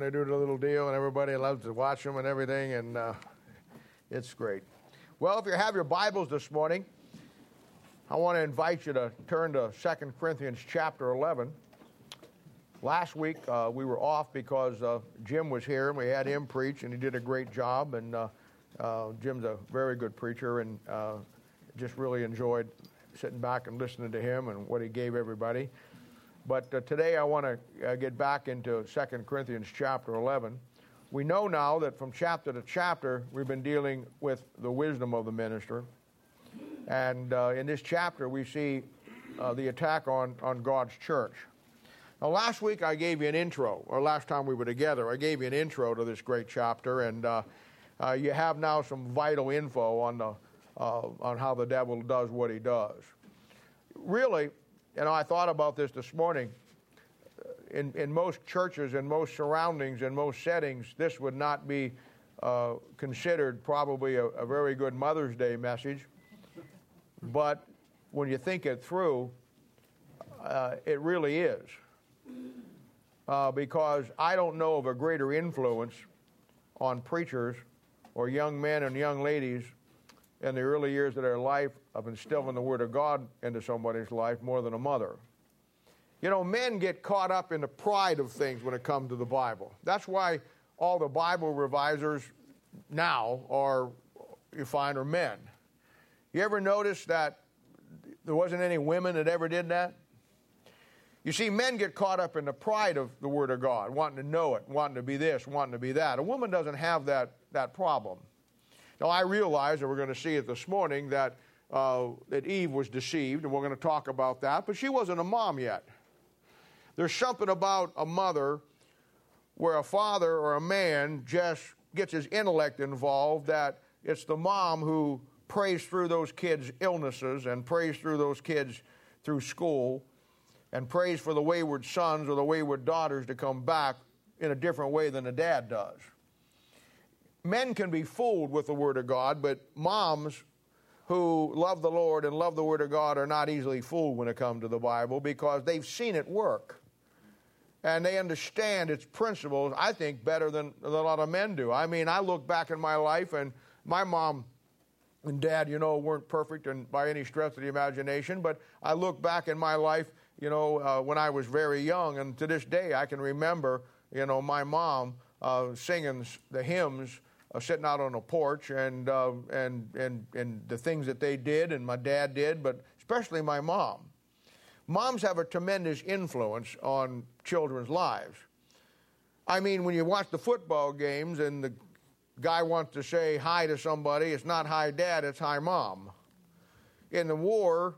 when they do the little deal, and everybody loves to watch them and everything, and uh, it's great. Well, if you have your Bibles this morning, I want to invite you to turn to 2 Corinthians chapter 11. Last week uh, we were off because uh, Jim was here and we had him preach, and he did a great job. And uh, uh Jim's a very good preacher, and uh, just really enjoyed sitting back and listening to him and what he gave everybody. But uh, today I want to get back into 2 Corinthians chapter 11. We know now that from chapter to chapter we've been dealing with the wisdom of the minister. And in this chapter we see the attack on, on God's church. Now, last week I gave you an intro, or last time we were together, I gave you an intro to this great chapter, and uh, uh, you have now some vital info on, the, uh, on how the devil does what he does. Really, you know, I thought about this this morning. In, in most churches, in most surroundings, in most settings, this would not be uh, considered probably a, a very good Mother's Day message. But when you think it through, uh, it really is uh, because I don't know of a greater influence on preachers or young men and young ladies in the early years of their life of instilling the Word of God into somebody's life more than a mother. You know, men get caught up in the pride of things when it comes to the Bible. That's why all the Bible revisers now are, you find, are men. You ever notice that there wasn't any women that ever did that? You see, men get caught up in the pride of the Word of God, wanting to know it, wanting to be this, wanting to be that. A woman doesn't have that, that problem. Now, I realize, and we're going to see it this morning, that, uh, that Eve was deceived, and we're going to talk about that, but she wasn't a mom yet. There's something about a mother where a father or a man just gets his intellect involved that it's the mom who prays through those kids' illnesses and prays through those kids through school and prays for the wayward sons or the wayward daughters to come back in a different way than a dad does. Men can be fooled with the Word of God, but moms who love the Lord and love the Word of God are not easily fooled when it comes to the Bible because they've seen it work. And they understand its principles, I think, better than, than a lot of men do. I mean, I look back in my life, and my mom and dad, you know, weren't perfect and by any stretch of the imagination, but I look back in my life you know, uh, when I was very young. And to this day, I can remember, you know, my mom uh, singing the hymns, uh, sitting out on a porch, and, uh, and, and, and the things that they did, and my dad did, but especially my mom. Moms have a tremendous influence on children's lives. I mean, when you watch the football games and the guy wants to say hi to somebody, it's not hi dad, it's hi mom. In the war,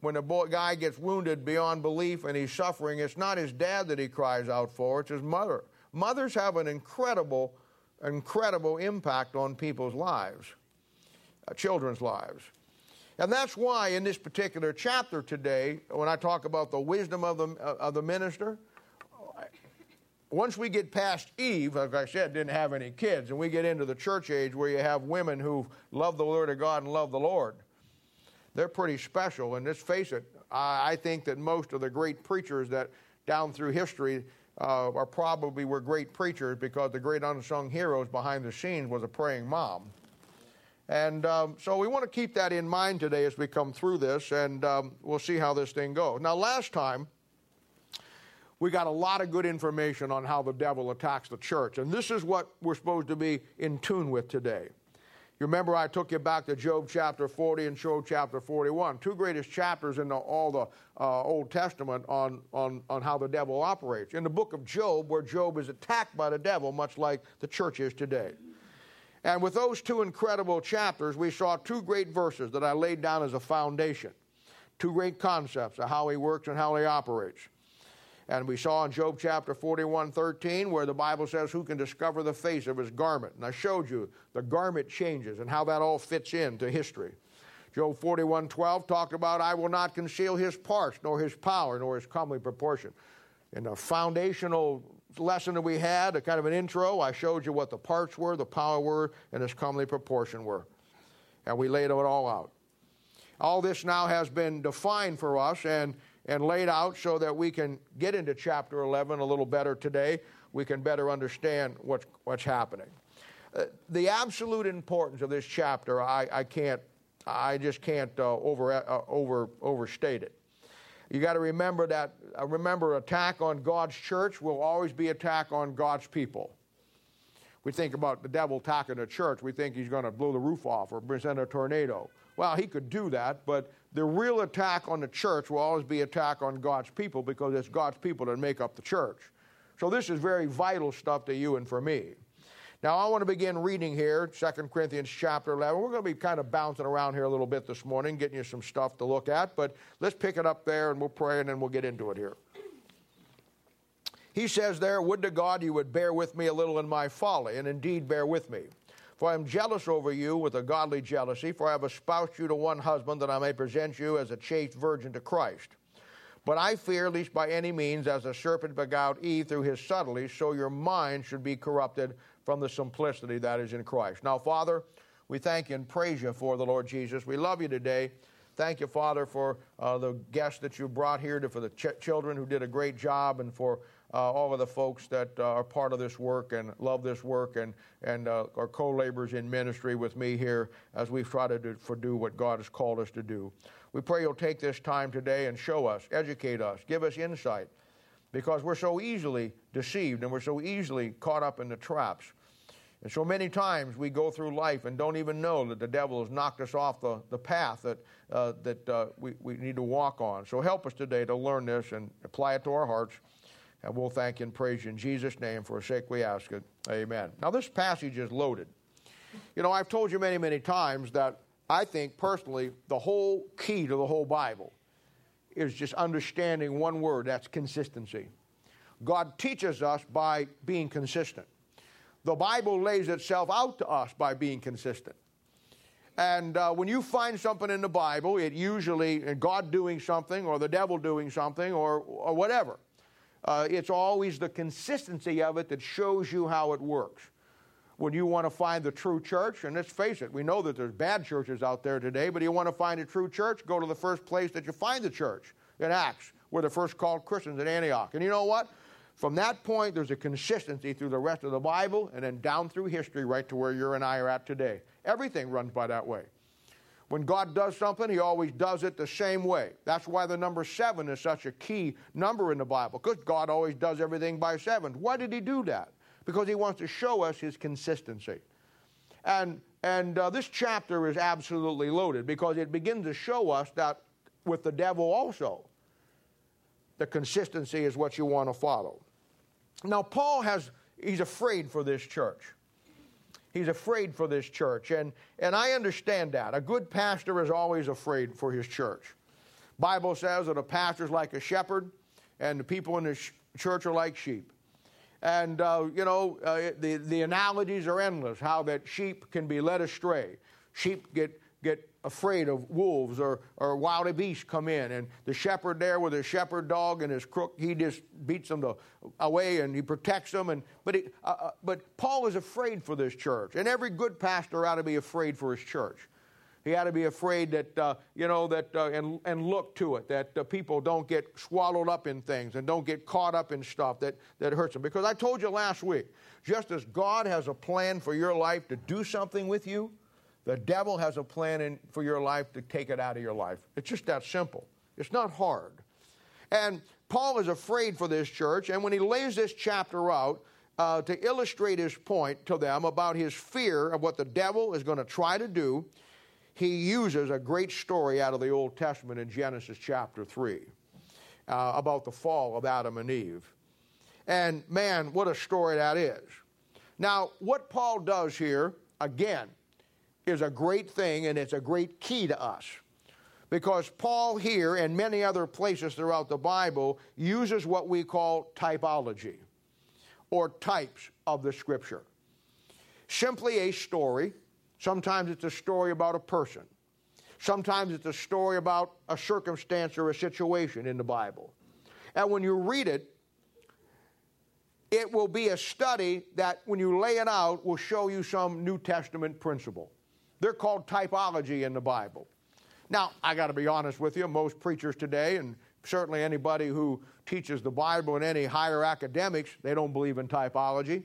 when a boy, guy gets wounded beyond belief and he's suffering, it's not his dad that he cries out for, it's his mother. Mothers have an incredible, incredible impact on people's lives, uh, children's lives. And that's why in this particular chapter today, when I talk about the wisdom of the, uh, of the minister, once we get past Eve, like I said, didn't have any kids, and we get into the church age where you have women who love the Word of God and love the Lord they're pretty special. And let's face it, I think that most of the great preachers that down through history uh, are probably were great preachers because the great unsung heroes behind the scenes was a praying mom. And um, so we want to keep that in mind today as we come through this, and um, we'll see how this thing goes. Now, last time, we got a lot of good information on how the devil attacks the church, and this is what we're supposed to be in tune with today. You remember I took you back to Job chapter 40 and Job chapter 41, two greatest chapters in the, all the uh, Old Testament on, on, on how the devil operates. In the book of Job, where Job is attacked by the devil, much like the church is today. And with those two incredible chapters, we saw two great verses that I laid down as a foundation, two great concepts of how he works and how he operates. And we saw in Job chapter 41, 13, where the Bible says, Who can discover the face of his garment? And I showed you the garment changes and how that all fits into history. Job 41, 12 talked about, I will not conceal his parts, nor his power, nor his comely proportion. In the foundational lesson that we had, a kind of an intro, I showed you what the parts were, the power were, and his comely proportion were. And we laid it all out. All this now has been defined for us, and and laid out so that we can get into chapter 11 a little better today. we can better understand what's, what's happening. Uh, the absolute importance of this chapter, I, I can't, I just can't uh, over, uh, over, overstate it. You got to remember that, uh, remember, attack on God's church will always be attack on God's people. We think about the devil attacking a church, we think he's going to blow the roof off or present a tornado. Well, he could do that, but the real attack on the church will always be attack on God's people because it's God's people that make up the church. So this is very vital stuff to you and for me. Now I want to begin reading here, 2 Corinthians chapter 11. We're going to be kind of bouncing around here a little bit this morning, getting you some stuff to look at, but let's pick it up there and we'll pray and then we'll get into it here. He says there, Would to God you would bear with me a little in my folly, and indeed bear with me. For I am jealous over you with a godly jealousy, for I have espoused you to one husband, that I may present you as a chaste virgin to Christ. But I fear, lest by any means, as the serpent beguiled Eve through his subtlety, so your mind should be corrupted from the simplicity that is in Christ. Now, Father, we thank you and praise you for the Lord Jesus. We love you today. Thank you, Father, for uh, the guests that you brought here, to, for the ch- children who did a great job, and for uh, all of the folks that uh, are part of this work and love this work and, and uh, are co laborers in ministry with me here as we try to do, for do what God has called us to do. We pray you'll take this time today and show us, educate us, give us insight, because we're so easily deceived and we're so easily caught up in the traps. And so many times we go through life and don't even know that the devil has knocked us off the, the path that, uh, that uh, we, we need to walk on. So help us today to learn this and apply it to our hearts. And we'll thank and praise you in Jesus' name. For a sake we ask it. Amen. Now, this passage is loaded. You know, I've told you many, many times that I think personally the whole key to the whole Bible is just understanding one word that's consistency. God teaches us by being consistent. The Bible lays itself out to us by being consistent. And uh, when you find something in the Bible, it usually, God doing something or the devil doing something or, or whatever, uh, it's always the consistency of it that shows you how it works. When you want to find the true church, and let's face it, we know that there's bad churches out there today, but you want to find a true church, go to the first place that you find the church in Acts, where the first called Christians at Antioch. And you know what? From that point, there's a consistency through the rest of the Bible and then down through history right to where you and I are at today. Everything runs by that way. When God does something, He always does it the same way. That's why the number seven is such a key number in the Bible, because God always does everything by seven. Why did He do that? Because He wants to show us His consistency. And, and uh, this chapter is absolutely loaded because it begins to show us that with the devil also, the consistency is what you want to follow. Now, Paul has, he's afraid for this church. He's afraid for this church. And, and I understand that. A good pastor is always afraid for his church. Bible says that a pastor is like a shepherd, and the people in the sh- church are like sheep. And, uh, you know, uh, the, the analogies are endless how that sheep can be led astray. Sheep get, get afraid of wolves or, or wild beasts come in. And the shepherd there with his shepherd dog and his crook, he just beats them to, away and he protects them. And, but, uh, uh, but Paul is afraid for this church. And every good pastor ought to be afraid for his church. He ought to be afraid that, uh, you know, that, uh, and, and look to it, that uh, people don't get swallowed up in things and don't get caught up in stuff that, that hurts them. Because I told you last week, just as God has a plan for your life to do something with you, the devil has a plan in, for your life to take it out of your life. It's just that simple. It's not hard. And Paul is afraid for this church, and when he lays this chapter out uh, to illustrate his point to them about his fear of what the devil is going to try to do, he uses a great story out of the Old Testament in Genesis chapter 3 uh, about the fall of Adam and Eve. And man, what a story that is. Now, what Paul does here, again, is a great thing and it's a great key to us. Because Paul here and many other places throughout the Bible uses what we call typology or types of the scripture. Simply a story. Sometimes it's a story about a person. Sometimes it's a story about a circumstance or a situation in the Bible. And when you read it, it will be a study that, when you lay it out, will show you some New Testament principle. They're called typology in the Bible. Now, I got to be honest with you, most preachers today and certainly anybody who teaches the Bible in any higher academics, they don't believe in typology.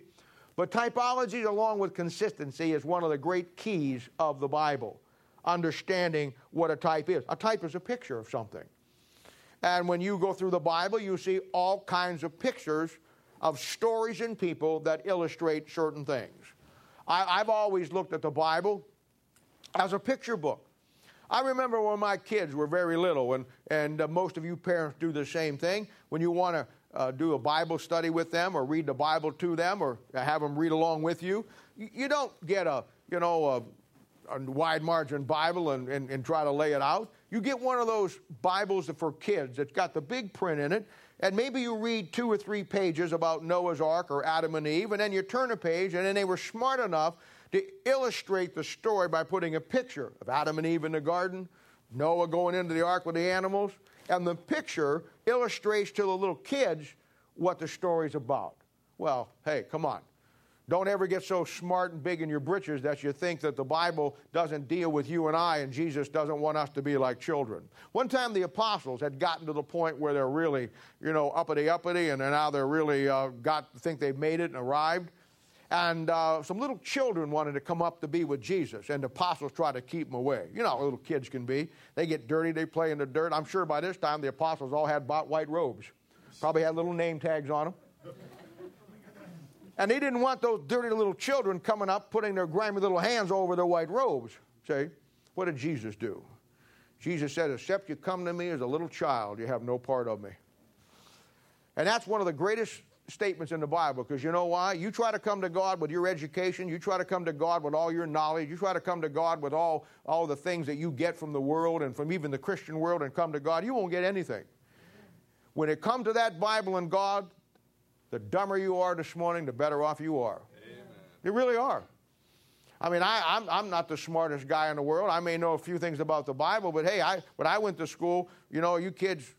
But typology, along with consistency, is one of the great keys of the Bible, understanding what a type is. A type is a picture of something. And when you go through the Bible, you see all kinds of pictures of stories and people that illustrate certain things. I, have always looked at the Bible as a picture book. I remember when my kids were very little, and, and uh, most of you parents do the same thing. When you want to uh, do a Bible study with them, or read the Bible to them, or have them read along with you, you, don't get a you know a, a wide margin Bible and, and, and try to lay it out. You get one of those Bibles for kids that's got the big print in it, and maybe you read two or three pages about Noah's Ark or Adam and Eve, and then you turn a page, and then they were smart enough to illustrate the story by putting a picture of Adam and Eve in the garden, Noah going into the ark with the animals, and the picture illustrates to the little kids what the story's about. Well, hey, come on. Don't ever get so smart and big in your britches that you think that the Bible doesn't deal with you and I and Jesus doesn't want us to be like children. One time the apostles had gotten to the point where they're really, you know, uppity uppity and now they're really uh, got think they've made it and arrived and uh, some little children wanted to come up to be with Jesus, and the apostles tried to keep them away. You know how little kids can be. They get dirty, they play in the dirt. I'm sure by this time the apostles all had bought white robes, probably had little name tags on them. And they didn't want those dirty little children coming up, putting their grimy little hands over their white robes. See? What did Jesus do? Jesus said, Except you come to me as a little child, you have no part of me. And that's one of the greatest statements in the Bible because you know why? You try to come to God with your education, you try to come to God with all your knowledge, you try to come to God with all, all the things that you get from the world and from even the Christian world and come to God, you won't get anything. When it comes to that Bible and God, the dumber you are this morning, the better off you are. Amen. You really are. I mean, I, I'm, I'm not the smartest guy in the world. I may know a few things about the Bible, but hey, I, when I went to school, you know, you kids,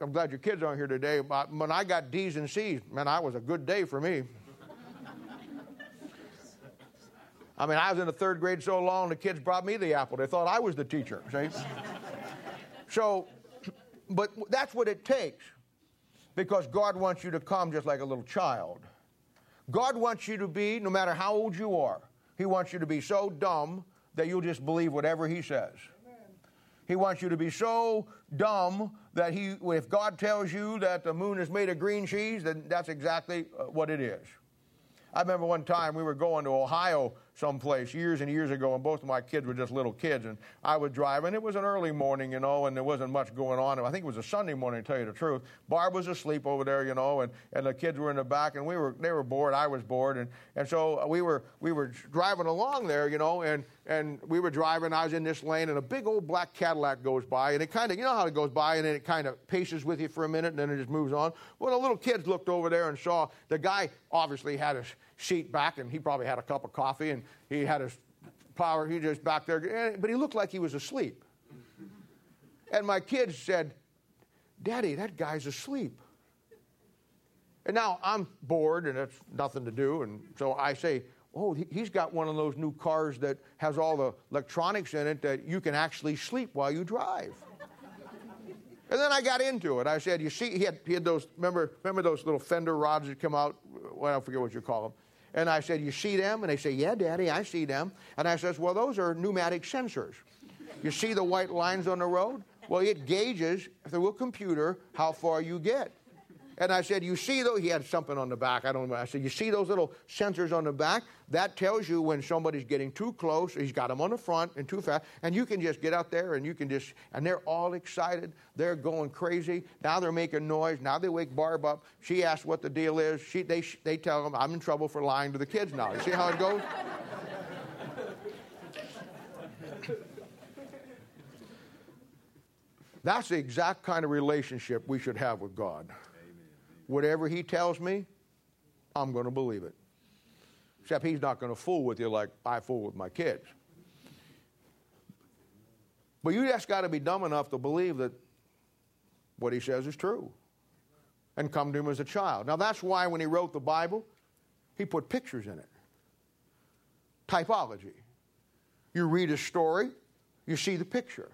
I'm glad your kids aren't here today. When I got D's and C's, man, I was a good day for me. I mean, I was in the third grade so long, the kids brought me the apple. They thought I was the teacher, see? so, but that's what it takes because God wants you to come just like a little child. God wants you to be, no matter how old you are, He wants you to be so dumb that you'll just believe whatever He says. He wants you to be so dumb that he, if God tells you that the moon is made of green cheese, then that's exactly uh, what it is. I remember one time we were going to Ohio someplace years and years ago, and both of my kids were just little kids, and I was driving. It was an early morning, you know, and there wasn't much going on. I think it was a Sunday morning, to tell you the truth. Barb was asleep over there, you know, and, and the kids were in the back, and we were they were bored. I was bored, and, and so we were we were driving along there, you know, and and we were driving. I was in this lane, and a big old black Cadillac goes by, and it kind of you know how it goes by, and then it kind of paces with you for a minute, and then it just moves on. Well, the little kids looked over there and saw the guy obviously had his seat back, and he probably had a cup of coffee, and he had his power, he just back there, but he looked like he was asleep. And my kids said, Daddy, that guy's asleep. And now I'm bored and it's nothing to do. And so I say, Oh, he's got one of those new cars that has all the electronics in it that you can actually sleep while you drive. and then I got into it. I said, You see, he had, he had those, remember, remember those little fender rods that come out? Well, I forget what you call them. And I said, You see them? And they say, Yeah, Daddy, I see them. And I says, Well, those are pneumatic sensors. You see the white lines on the road? Well, it gauges through a computer how far you get. And I said, You see, though, he had something on the back. I don't know. I said, You see those little sensors on the back? That tells you when somebody's getting too close. He's got them on the front and too fast. And you can just get out there and you can just, and they're all excited. They're going crazy. Now they're making noise. Now they wake Barb up. She asks what the deal is. She, they, they tell them, I'm in trouble for lying to the kids now. You see how it goes? That's the exact kind of relationship we should have with God. Whatever he tells me, I'm going to believe it. Except he's not going to fool with you like I fool with my kids. But you just got to be dumb enough to believe that what he says is true and come to him as a child. Now, that's why when he wrote the Bible, he put pictures in it. Typology. You read a story, you see the picture.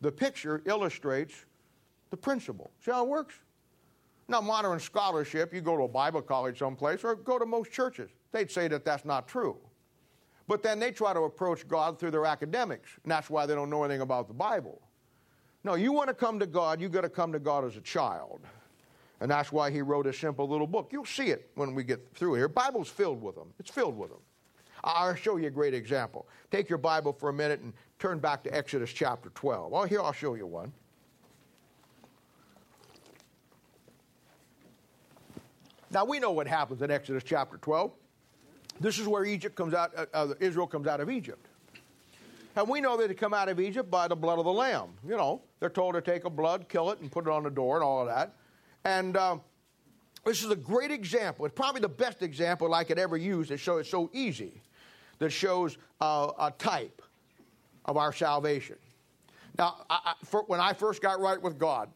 The picture illustrates the principle. See how it works? Now, modern scholarship, you go to a Bible college someplace or go to most churches, they'd say that that's not true. But then they try to approach God through their academics, and that's why they don't know anything about the Bible. No, you want to come to God, you got to come to God as a child. And that's why he wrote a simple little book. You'll see it when we get through here. Bible's filled with them. It's filled with them. I'll show you a great example. Take your Bible for a minute and turn back to Exodus chapter 12. Oh, here I'll show you one. Now we know what happens in Exodus chapter 12. This is where Egypt comes out, uh, uh, Israel comes out of Egypt. And we know that they come out of Egypt by the blood of the lamb. You know, they're told to take a blood, kill it, and put it on the door and all of that. And uh, this is a great example. It's probably the best example I could ever use that shows it's so easy, that shows a type of our salvation. Now, I, I, for, when I first got right with God,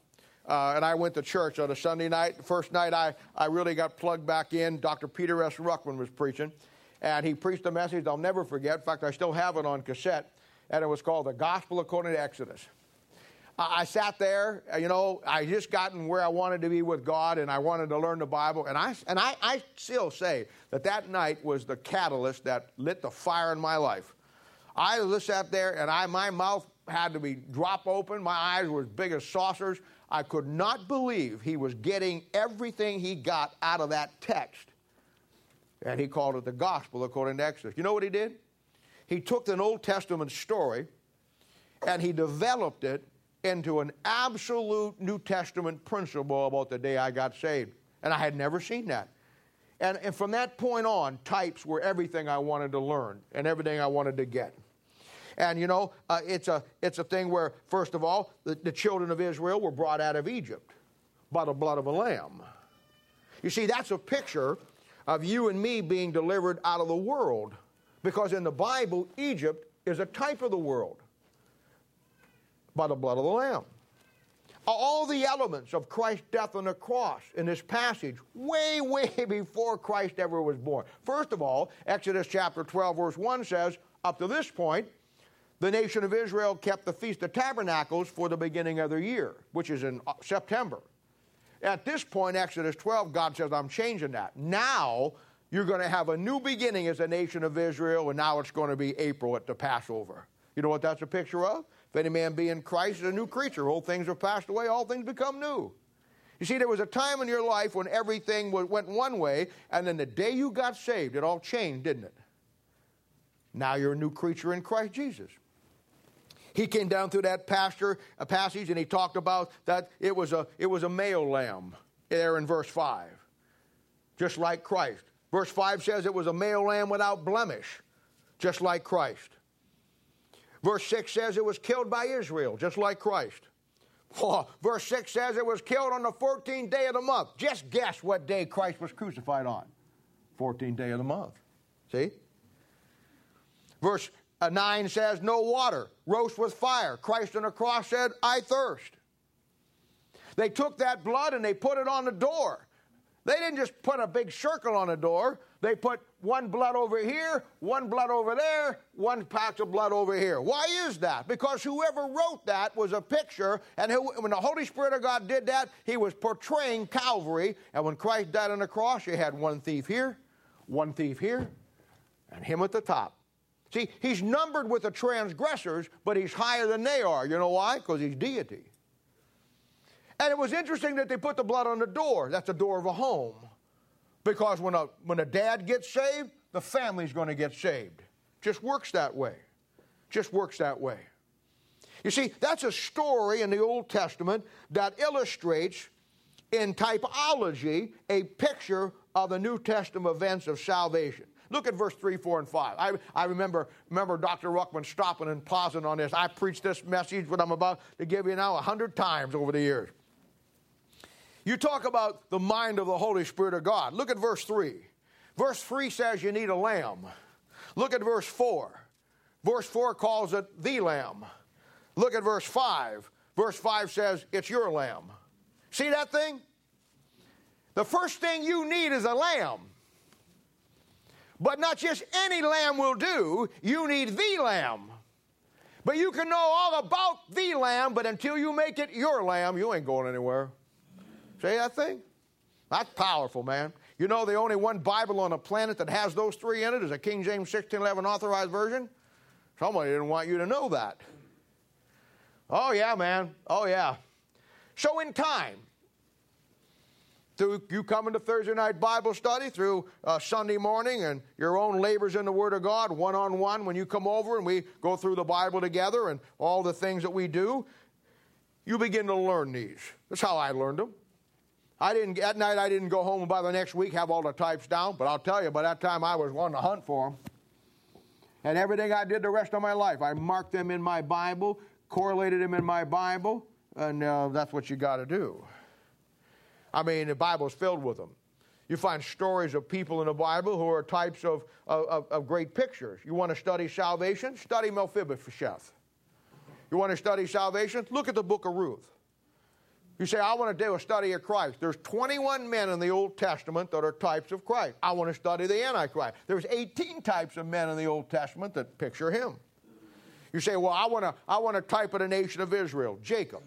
uh, and I went to church on a Sunday night. The first night I, I really got plugged back in. Dr. Peter S. Ruckman was preaching, and he preached a message I'll never forget. In fact, I still have it on cassette, and it was called The Gospel According to Exodus. I, I sat there, uh, you know, I just gotten where I wanted to be with God, and I wanted to learn the Bible, and I, and I, I still say that that night was the catalyst that lit the fire in my life. I just sat there, and I, my mouth had to be drop open. My eyes were as big as saucers. I could not believe he was getting everything he got out of that text. And he called it the gospel according to Exodus. You know what he did? He took an Old Testament story and he developed it into an absolute New Testament principle about the day I got saved. And I had never seen that. And, and from that point on, types were everything I wanted to learn and everything I wanted to get. And you know, uh, it's, a, it's a thing where, first of all, the, the children of Israel were brought out of Egypt by the blood of a lamb. You see, that's a picture of you and me being delivered out of the world. Because in the Bible, Egypt is a type of the world by the blood of the Lamb. All the elements of Christ's death on the cross in this passage, way, way before Christ ever was born. First of all, Exodus chapter 12, verse 1 says, up to this point, the nation of Israel kept the Feast of Tabernacles for the beginning of their year, which is in September. At this point, Exodus 12, God says, I'm changing that. Now, you're going to have a new beginning as a nation of Israel, and now it's going to be April at the Passover. You know what that's a picture of? If any man be in Christ is a new creature. Old things are passed away, all things become new. You see, there was a time in your life when everything went one way, and then the day you got saved, it all changed, didn't it? Now you're a new creature in Christ Jesus. He came down through that pasture, a passage and he talked about that it was a it was a male lamb there in verse 5. Just like Christ. Verse 5 says it was a male lamb without blemish, just like Christ. Verse 6 says it was killed by Israel, just like Christ. Verse 6 says it was killed on the 14th day of the month. Just guess what day Christ was crucified on. 14th day of the month. See? Verse 9 says, No water, roast with fire. Christ on the cross said, I thirst. They took that blood and they put it on the door. They didn't just put a big circle on the door. They put one blood over here, one blood over there, one patch of blood over here. Why is that? Because whoever wrote that was a picture, and when the Holy Spirit of God did that, he was portraying Calvary. And when Christ died on the cross, you had one thief here, one thief here, and him at the top. See, he's numbered with the transgressors, but he's higher than they are. You know why? Because he's deity. And it was interesting that they put the blood on the door. That's the door of a home. Because when a, when a dad gets saved, the family's going to get saved. Just works that way. Just works that way. You see, that's a story in the Old Testament that illustrates in typology a picture of the New Testament events of salvation. Look at verse 3, 4, and 5. I, I remember, remember Dr. Ruckman stopping and pausing on this. I preached this message, what I'm about to give you now, a hundred times over the years. You talk about the mind of the Holy Spirit of God. Look at verse 3. Verse 3 says you need a lamb. Look at verse 4. Verse 4 calls it the lamb. Look at verse 5. Verse 5 says it's your lamb. See that thing? The first thing you need is a lamb. But not just any lamb will do, you need the lamb. But you can know all about the lamb, but until you make it your lamb, you ain't going anywhere. See that thing? That's powerful, man. You know the only one Bible on the planet that has those three in it is a King James 1611 authorized version? Somebody didn't want you to know that. Oh, yeah, man. Oh, yeah. So, in time, through you coming to Thursday night Bible study, through uh, Sunday morning, and your own labors in the Word of God, one on one, when you come over and we go through the Bible together and all the things that we do, you begin to learn these. That's how I learned them. I didn't, at night, I didn't go home and by the next week have all the types down, but I'll tell you, by that time I was one to hunt for them. And everything I did the rest of my life, I marked them in my Bible, correlated them in my Bible, and uh, that's what you got to do. I mean, the Bible's filled with them. You find stories of people in the Bible who are types of, of, of great pictures. You want to study salvation? Study Mephibosheth. You want to study salvation? Look at the book of Ruth. You say, I want to do a study of Christ. There's 21 men in the Old Testament that are types of Christ. I want to study the Antichrist. There's 18 types of men in the Old Testament that picture him. You say, well, I want to, I want to type of the nation of Israel, Jacob.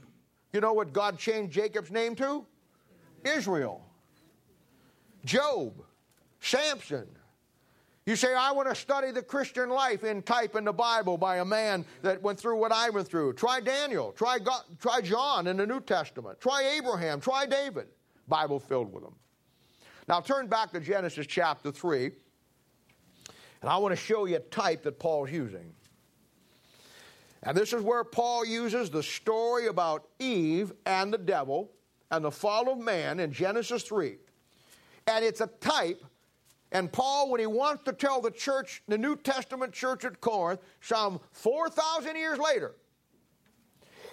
You know what God changed Jacob's name to? Israel. Job, Samson, you say, I want to study the Christian life in type in the Bible by a man that went through what I went through. Try Daniel. Try, God, try John in the New Testament. Try Abraham. Try David. Bible filled with them. Now turn back to Genesis chapter 3, and I want to show you a type that Paul's using. And this is where Paul uses the story about Eve and the devil and the fall of man in Genesis 3. And it's a type and Paul, when he wants to tell the church, the New Testament church at Corinth, some 4,000 years later,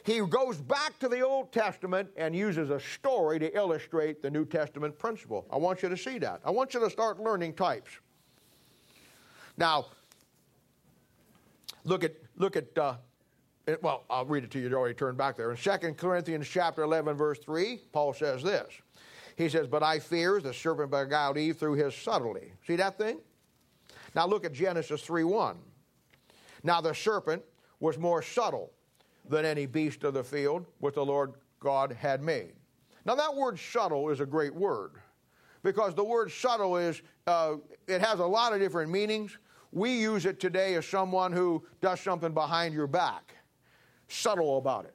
he goes back to the Old Testament and uses a story to illustrate the New Testament principle. I want you to see that. I want you to start learning types. Now, look at look at uh, it, well, I'll read it to you. You already turned back there. In 2 Corinthians chapter 11, verse 3, Paul says this. He says, But I fear the serpent beguiled Eve through his subtlety. See that thing? Now look at Genesis 3 1. Now the serpent was more subtle than any beast of the field which the Lord God had made. Now that word subtle is a great word because the word subtle is, uh, it has a lot of different meanings. We use it today as someone who does something behind your back, subtle about it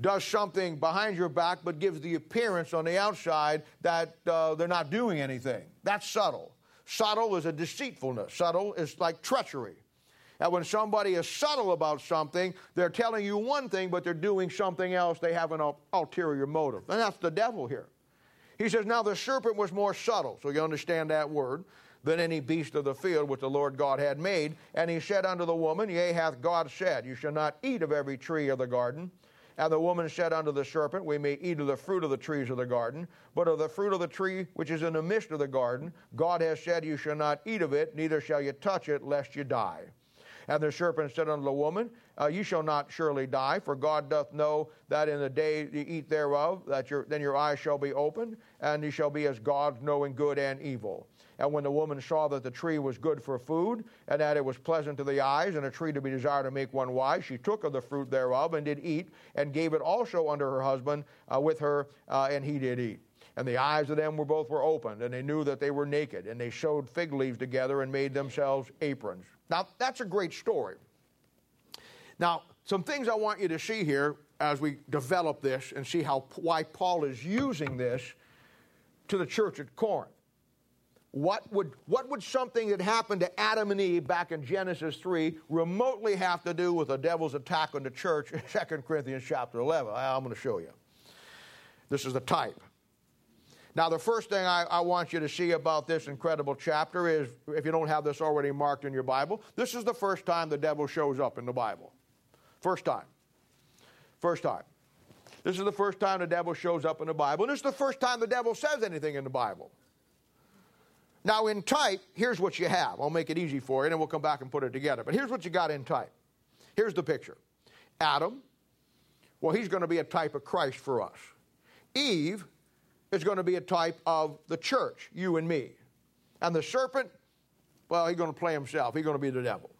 does something behind your back but gives the appearance on the outside that uh, they're not doing anything. That's subtle. Subtle is a deceitfulness. Subtle is like treachery. And when somebody is subtle about something, they're telling you one thing, but they're doing something else. They have an ulterior motive. And that's the devil here. He says, Now the serpent was more subtle, so you understand that word, than any beast of the field which the Lord God had made. And he said unto the woman, Yea, hath God said, You shall not eat of every tree of the garden. And the woman said unto the serpent, We may eat of the fruit of the trees of the garden, but of the fruit of the tree which is in the midst of the garden, God has said, You shall not eat of it, neither shall you touch it, lest you die. And the serpent said unto the woman, uh, You shall not surely die, for God doth know that in the day you eat thereof, that your, then your eyes shall be opened, and you shall be as gods, knowing good and evil. And when the woman saw that the tree was good for food, and that it was pleasant to the eyes, and a tree to be desired to make one wise, she took of the fruit thereof, and did eat, and gave it also unto her husband uh, with her, uh, and he did eat. And the eyes of them were both were opened, and they knew that they were naked, and they sewed fig leaves together and made themselves aprons. Now, that's a great story. Now, some things I want you to see here as we develop this and see how why Paul is using this to the church at Corinth. What would, what would something that happened to Adam and Eve back in Genesis 3 remotely have to do with the devil's attack on the church in 2 Corinthians chapter 11? I'm going to show you. This is the type. Now, the first thing I, I, want you to see about this incredible chapter is, if you don't have this already marked in your Bible, this is the first time the devil shows up in the Bible. First time. First time. This is the first time the devil shows up in the Bible, and this is the first time the devil says anything in the Bible. Now, in type, here's what you have. I'll make it easy for you, and then we'll come back and put it together. But here's what you got in type. Here's the picture Adam, well, he's going to be a type of Christ for us. Eve is going to be a type of the church, you and me. And the serpent, well, he's going to play himself. He's going to be the devil.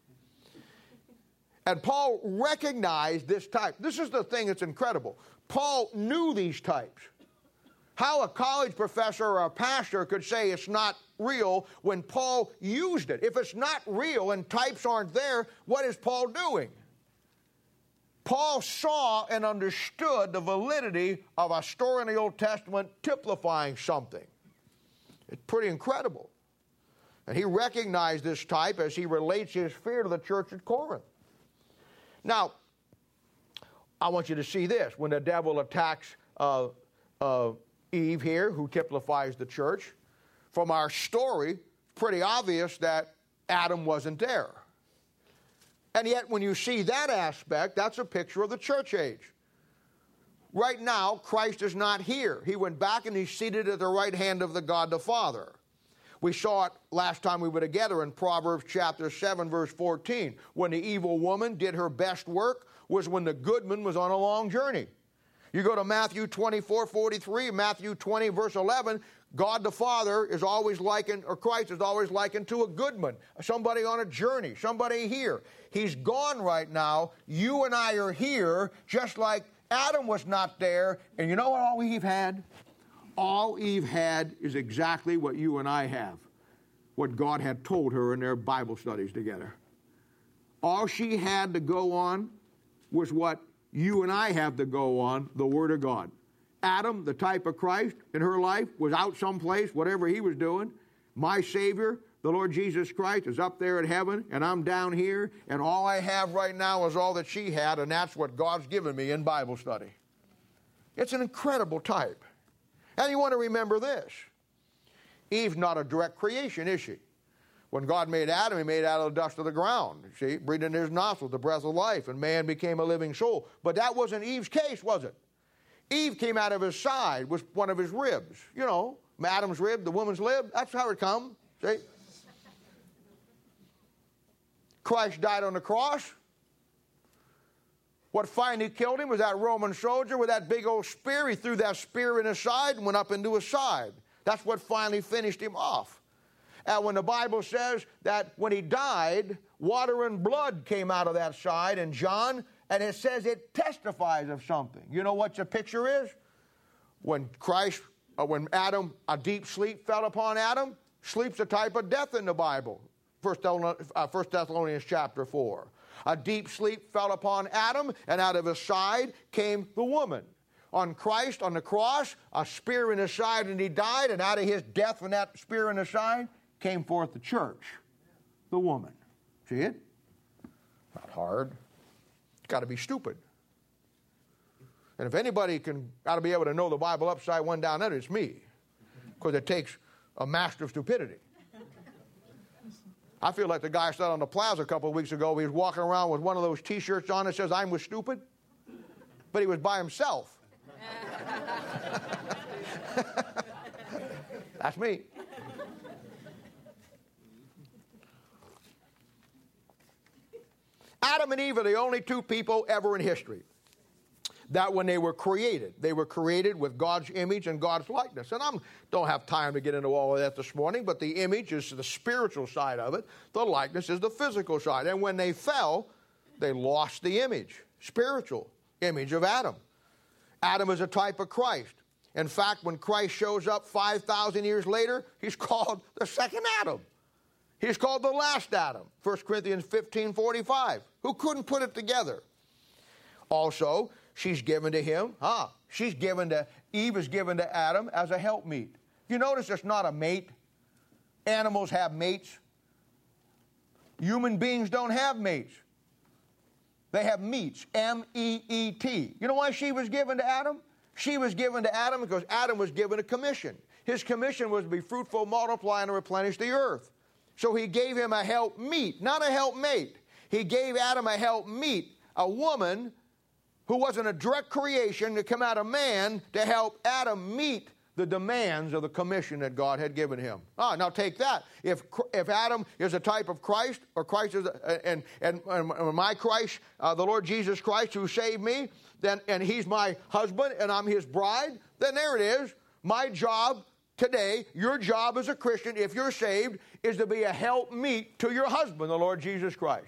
And Paul recognized this type. This is the thing that's incredible. Paul knew these types. How a college professor or a pastor could say it's not real when Paul used it. If it's not real and types aren't there, what is Paul doing? Paul saw and understood the validity of a story in the Old Testament typifying something. It's pretty incredible. And he recognized this type as he relates his fear to the church at Corinth. Now, I want you to see this. When the devil attacks uh, uh, Eve here, who typifies the church, from our story, pretty obvious that Adam wasn't there. And yet, when you see that aspect, that's a picture of the church age. Right now, Christ is not here. He went back and he's seated at the right hand of the God the Father. We saw it last time we were together in Proverbs chapter 7, verse 14. When the evil woman did her best work was when the goodman was on a long journey. You go to Matthew 24, 43, Matthew 20, verse 11, God the Father is always likened, or Christ is always likened to a goodman, somebody on a journey, somebody here. He's gone right now. You and I are here, just like Adam was not there. And you know what all Eve had? All Eve had is exactly what you and I have, what God had told her in their Bible studies together. All she had to go on was what you and I have to go on the Word of God. Adam, the type of Christ in her life, was out someplace, whatever he was doing. My Savior, the Lord Jesus Christ, is up there in heaven, and I'm down here, and all I have right now is all that she had, and that's what God's given me in Bible study. It's an incredible type. And you want to remember this Eve's not a direct creation, is she? When God made Adam, he made out of the dust of the ground. See, breathed in his nostrils the breath of life, and man became a living soul. But that wasn't Eve's case, was it? Eve came out of his side with one of his ribs. You know, Adam's rib, the woman's rib. That's how it come. See? Christ died on the cross. What finally killed him was that Roman soldier with that big old spear. He threw that spear in his side and went up into his side. That's what finally finished him off. And when the Bible says that when he died, water and blood came out of that side in John, and it says it testifies of something. You know what the picture is? When Christ, uh, when Adam, a deep sleep fell upon Adam, sleep's a type of death in the Bible. First uh, Thessalonians chapter 4. A deep sleep fell upon Adam, and out of his side came the woman. On Christ, on the cross, a spear in his side, and he died, and out of his death from that spear in his side came forth the church, the woman. See it? Not hard. It's got to be stupid. And if anybody can got to be able to know the Bible upside one down under, it's me, because it takes a master of stupidity. I feel like the guy said on the plaza a couple of weeks ago. He was walking around with one of those T-shirts on that says "I'm with stupid," but he was by himself. That's me. Adam and Eve are the only two people ever in history that when they were created, they were created with God's image and God's likeness. And I don't have time to get into all of that this morning, but the image is the spiritual side of it, the likeness is the physical side. And when they fell, they lost the image, spiritual image of Adam. Adam is a type of Christ. In fact, when Christ shows up 5,000 years later, he's called the second Adam. He's called the last Adam, 1 Corinthians 15 45, who couldn't put it together. Also, she's given to him, ah, she's given to, Eve is given to Adam as a helpmeet. You notice it's not a mate. Animals have mates. Human beings don't have mates. They have meets, M E E T. You know why she was given to Adam? She was given to Adam because Adam was given a commission. His commission was to be fruitful, multiply, and replenish the earth. So he gave him a help meet, not a helpmate. He gave Adam a help meet, a woman who wasn't a direct creation to come out of man to help Adam meet the demands of the commission that God had given him. Ah, now take that. If, if Adam is a type of Christ, or Christ is, a, and, and, and my Christ, uh, the Lord Jesus Christ who saved me, then, and he's my husband and I'm his bride, then there it is. My job today, your job as a Christian, if you're saved, is to be a help meet to your husband, the Lord Jesus Christ.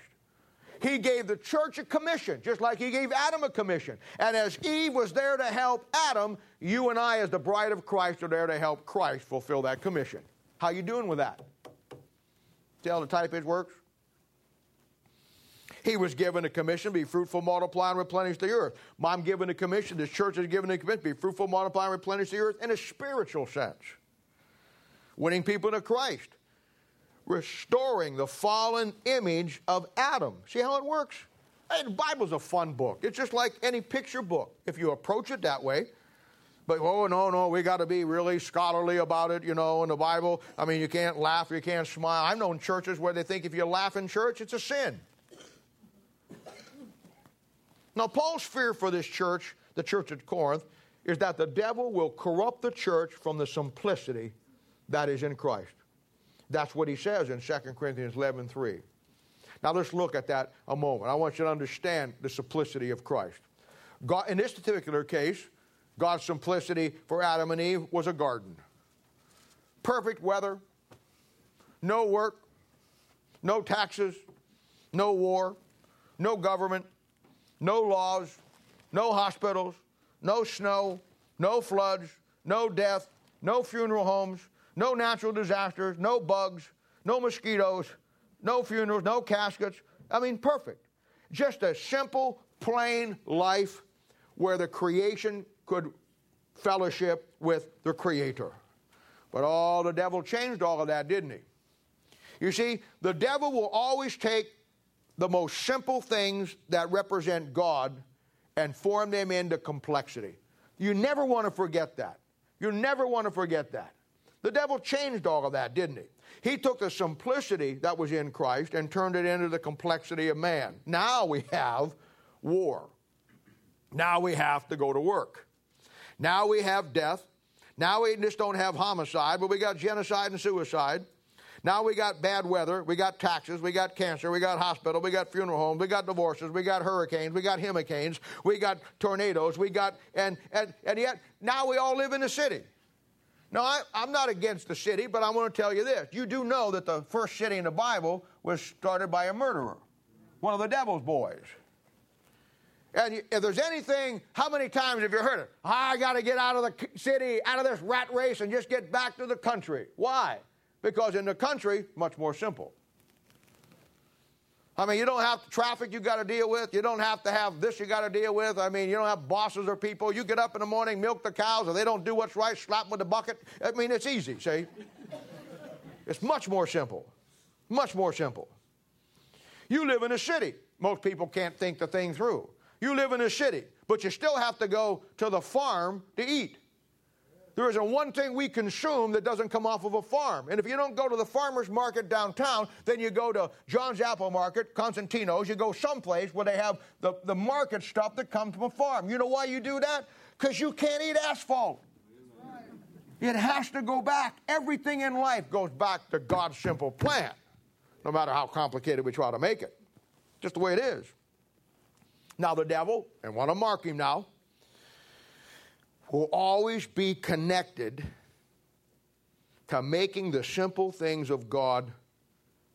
He gave the church a commission, just like he gave Adam a commission. And as Eve was there to help Adam, you and I, as the bride of Christ, are there to help Christ fulfill that commission. How you doing with that? See how the type it works? He was given a commission, be fruitful, multiply, and replenish the earth. I'm given a commission, the church is given a commission, be fruitful, multiply, and replenish the earth in a spiritual sense. Winning people to Christ. Restoring the fallen image of Adam. See how it works? Hey, the Bible's a fun book. It's just like any picture book. If you approach it that way, but oh no, no, we got to be really scholarly about it, you know, in the Bible. I mean, you can't laugh, you can't smile. I've known churches where they think if you laugh in church, it's a sin. Now, Paul's fear for this church, the church at Corinth, is that the devil will corrupt the church from the simplicity that is in Christ. That's what he says in 2 Corinthians 11 3. Now, let's look at that a moment. I want you to understand the simplicity of Christ. God, in this particular case, God's simplicity for Adam and Eve was a garden. Perfect weather, no work, no taxes, no war, no government, no laws, no hospitals, no snow, no floods, no death, no funeral homes, no natural disasters, no bugs, no mosquitoes, no funerals, no caskets. I mean, perfect. Just a simple, plain life where the creation could fellowship with the Creator. But all the devil changed all of that, didn't he? You see, the devil will always take the most simple things that represent God and form them into complexity. You never want to forget that. You never want to forget that. The devil changed all of that, didn't he? He took the simplicity that was in Christ and turned it into the complexity of man. Now we have war. Now we have to go to work. Now we have death. Now we just don't have homicide, but we got genocide and suicide. Now we got bad weather, we got taxes, we got cancer, we got hospital, we got funeral homes, we got divorces, we got hurricanes, we got hurricanes, we got tornadoes, we got, and, and, and yet now we all live in the city. Now, I, am not against the city, but I want to tell you this. You do know that the first city in the Bible was started by a murderer, one of the devil's boys. And if there's anything, how many times have you heard it? I got to get out of the city, out of this rat race, and just get back to the country. Why? Because in the country, much more simple. I mean, you don't have traffic you got to deal with. You don't have to have this you got to deal with. I mean, you don't have bosses or people. You get up in the morning, milk the cows, and they don't do what's right, slap them with the bucket. I mean, it's easy, see? it's much more simple. Much more simple. You live in a city. Most people can't think the thing through. You live in a city, but you still have to go to the farm to eat. There isn't one thing we consume that doesn't come off of a farm. And if you don't go to the farmer's market downtown, then you go to John's Apple Market, Cosentino's, you go someplace where they have the, the market stuff that comes from a farm. You know why you do that? Because you can't eat asphalt. It has to go back. Everything in life goes back to God's simple plan, no matter how complicated we try to make it. Just the way it is. Now, the devil, and want to mark him now, will always be connected to making the simple things of God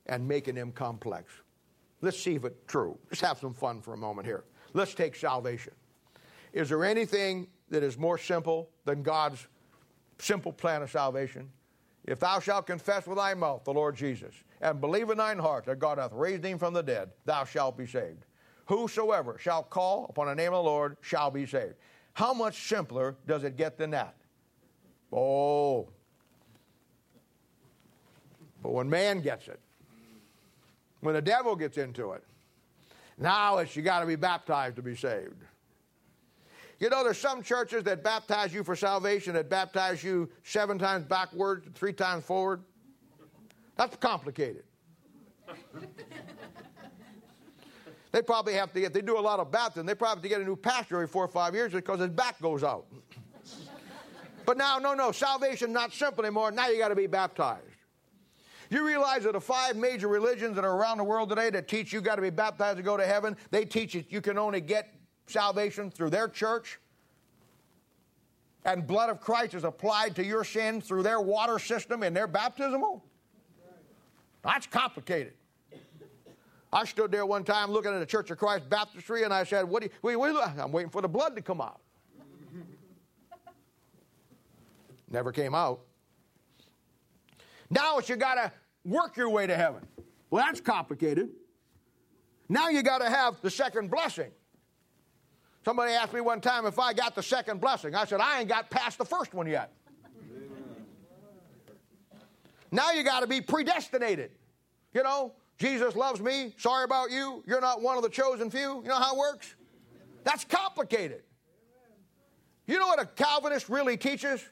and making them complex. Let's see if it's true. Let's have some fun for a moment here. Let's take salvation. Is there anything that is more simple than God's simple plan of salvation? If thou shalt confess with thy mouth the Lord Jesus, and believe in thine heart that God hath raised him from the dead, thou shalt be saved. Whosoever shall call upon the name of the Lord shall be saved. How much simpler does it get than that? Oh. But when man gets it, when the devil gets into it, now it's you got to be baptized to be saved. You know, there's some churches that baptize you for salvation that baptize you seven times backward, three times forward. That's complicated. They probably have to get, they do a lot of baptism, they probably have to get a new pastor every four or five years because his back goes out. but now, no, no, salvation not simple anymore. Now you got to be baptized. You realize that the five major religions that are around the world today that teach you got to be baptized to go to heaven, they teach that you can only get salvation through their church. And blood of Christ is applied to your sins through their water system and their baptismal. That's complicated. I stood there one time looking at the Church of Christ baptistry, and I said, "What? Do you, wait, I'm waiting for the blood to come out." Never came out. Now it's you got to work your way to heaven. Well, that's complicated. Now you got to have the second blessing. Somebody asked me one time if I got the second blessing. I said, I ain't got past the first one yet. Now you got to be predestinated. You know, Jesus loves me. Sorry about you. You're not one of the chosen few. You know how it works? That's complicated. You know what a Calvinist really teaches?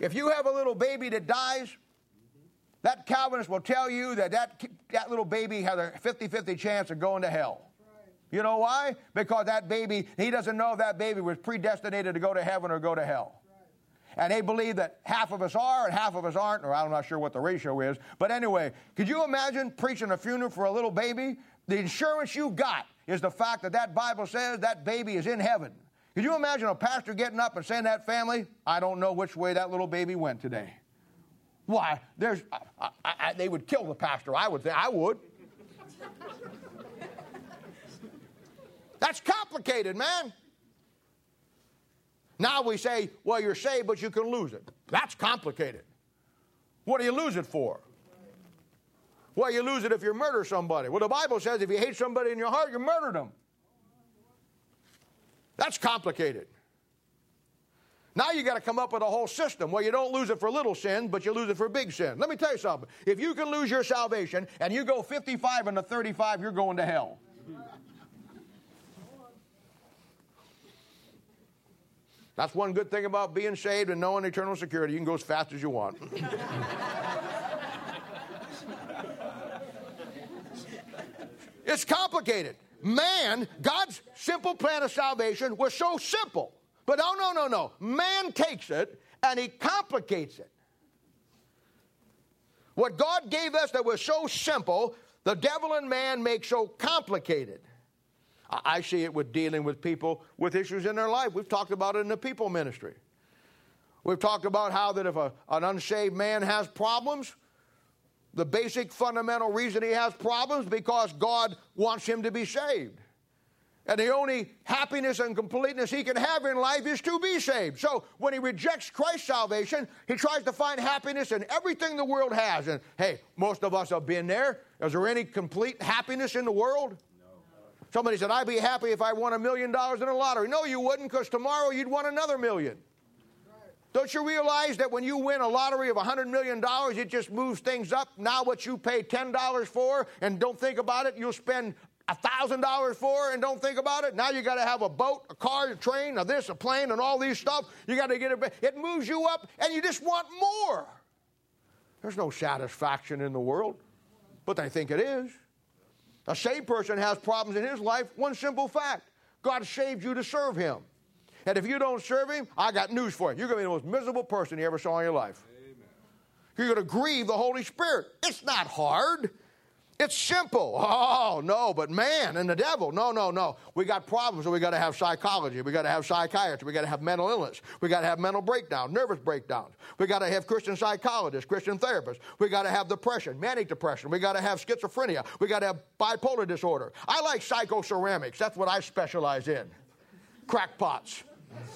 If you have a little baby that dies, that Calvinist will tell you that that, that little baby has a 50 50 chance of going to hell. You know why? Because that baby, he doesn't know if that baby was predestinated to go to heaven or go to hell. And they believe that half of us are and half of us aren't, or I'm not sure what the ratio is. But anyway, could you imagine preaching a funeral for a little baby? The insurance you got is the fact that that Bible says that baby is in heaven. Could you imagine a pastor getting up and saying that family, I don't know which way that little baby went today? Why, there's, I, I, I, they would kill the pastor. I would say, I would. That's complicated, man. Now we say, well, you're saved, but you can lose it. That's complicated. What do you lose it for? Well, you lose it if you murder somebody. Well, the Bible says if you hate somebody in your heart, you murdered them. That's complicated. Now you got to come up with a whole system where you don't lose it for little sin, but you lose it for big sin. Let me tell you something. If you can lose your salvation and you go 55 and a 35, you're going to hell. That's one good thing about being saved and knowing eternal security. You can go as fast as you want. it's complicated. Man, God's simple plan of salvation was so simple but oh, no, no, no. Man takes it and he complicates it. What God gave us that was so simple, the devil and man make so complicated. I see it with dealing with people with issues in their life. We've talked about it in the people ministry. We've talked about how that if a, an unsaved man has problems, the basic fundamental reason he has problems because God wants him to be saved. And the only happiness and completeness he can have in life is to be saved. So when he rejects Christ's salvation, he tries to find happiness in everything the world has. And hey, most of us have been there. Is there any complete happiness in the world? Somebody said, I'd be happy if I won a million dollars in a lottery. No, you wouldn't, because tomorrow you'd want another million. Don't you realize that when you win a lottery of $100 million, it just moves things up? Now, what you pay $10 for and don't think about it, you'll spend $1,000 for and don't think about it. Now you got to have a boat, a car, a train, a this, a plane, and all these stuff. You got to get it. It moves you up, and you just want more. There's no satisfaction in the world, but they think it is. A saved person has problems in his life. One simple fact God saved you to serve him. And if you don't serve him, I got news for you. You're going to be the most miserable person you ever saw in your life. Amen. You're going to grieve the Holy Spirit. It's not hard. It's simple. Oh, no, but man and the devil. No, no, no. We got problems, so we got to have psychology. We got to have psychiatry. We got to have mental illness. We got to have mental breakdown, nervous breakdowns. We got to have Christian psychologists, Christian therapists. We got to have depression, manic depression. We got to have schizophrenia. We got to have bipolar disorder. I like psychoceramics. That's what I specialize in. Crackpots.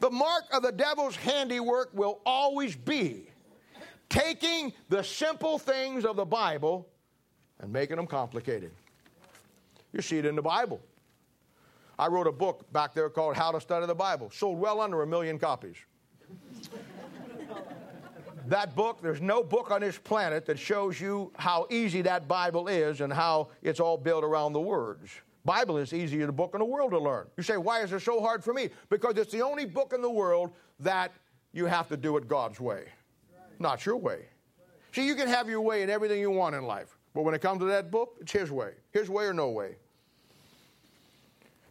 the mark of the devil's handiwork will always be taking the simple things of the Bible and making them complicated. You see it in the Bible. I wrote a book back there called How to Study the Bible, sold well under a million copies. that book, there's no book on this planet that shows you how easy that Bible is and how it's all built around the words. Bible is easier to book in the world to learn. You say, why is it so hard for me? Because it's the only book in the world that you have to do it God's way not your way. See, you can have your way in everything you want in life, but when it comes to that book, it's His way. His way or no way.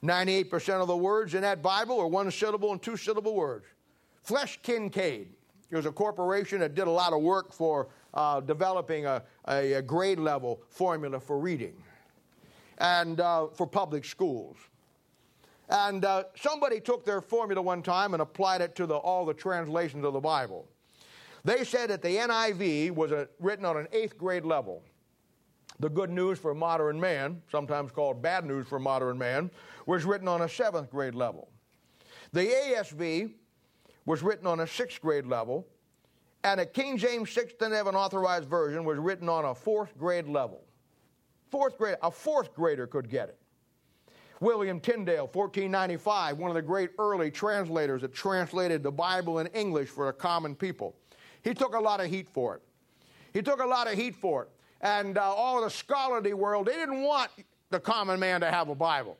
98% of the words in that Bible are one syllable and two syllable words. Flesch Kincaid. It was a corporation that did a lot of work for uh, developing a, a, a, grade level formula for reading and uh, for public schools. And uh, somebody took their formula one time and applied it to the, all the translations of the Bible. They said that the NIV was a, written on an eighth grade level. The good news for modern man, sometimes called bad news for modern man, was written on a seventh grade level. The ASV was written on a sixth grade level, and a King James 1611 Authorized Version was written on a fourth grade level. Fourth grade, a fourth grader could get it. William Tyndale, 1495, one of the great early translators that translated the Bible in English for the common people. He took a lot of heat for it. He took a lot of heat for it. And uh, all the scholarly world, they didn't want the common man to have a Bible.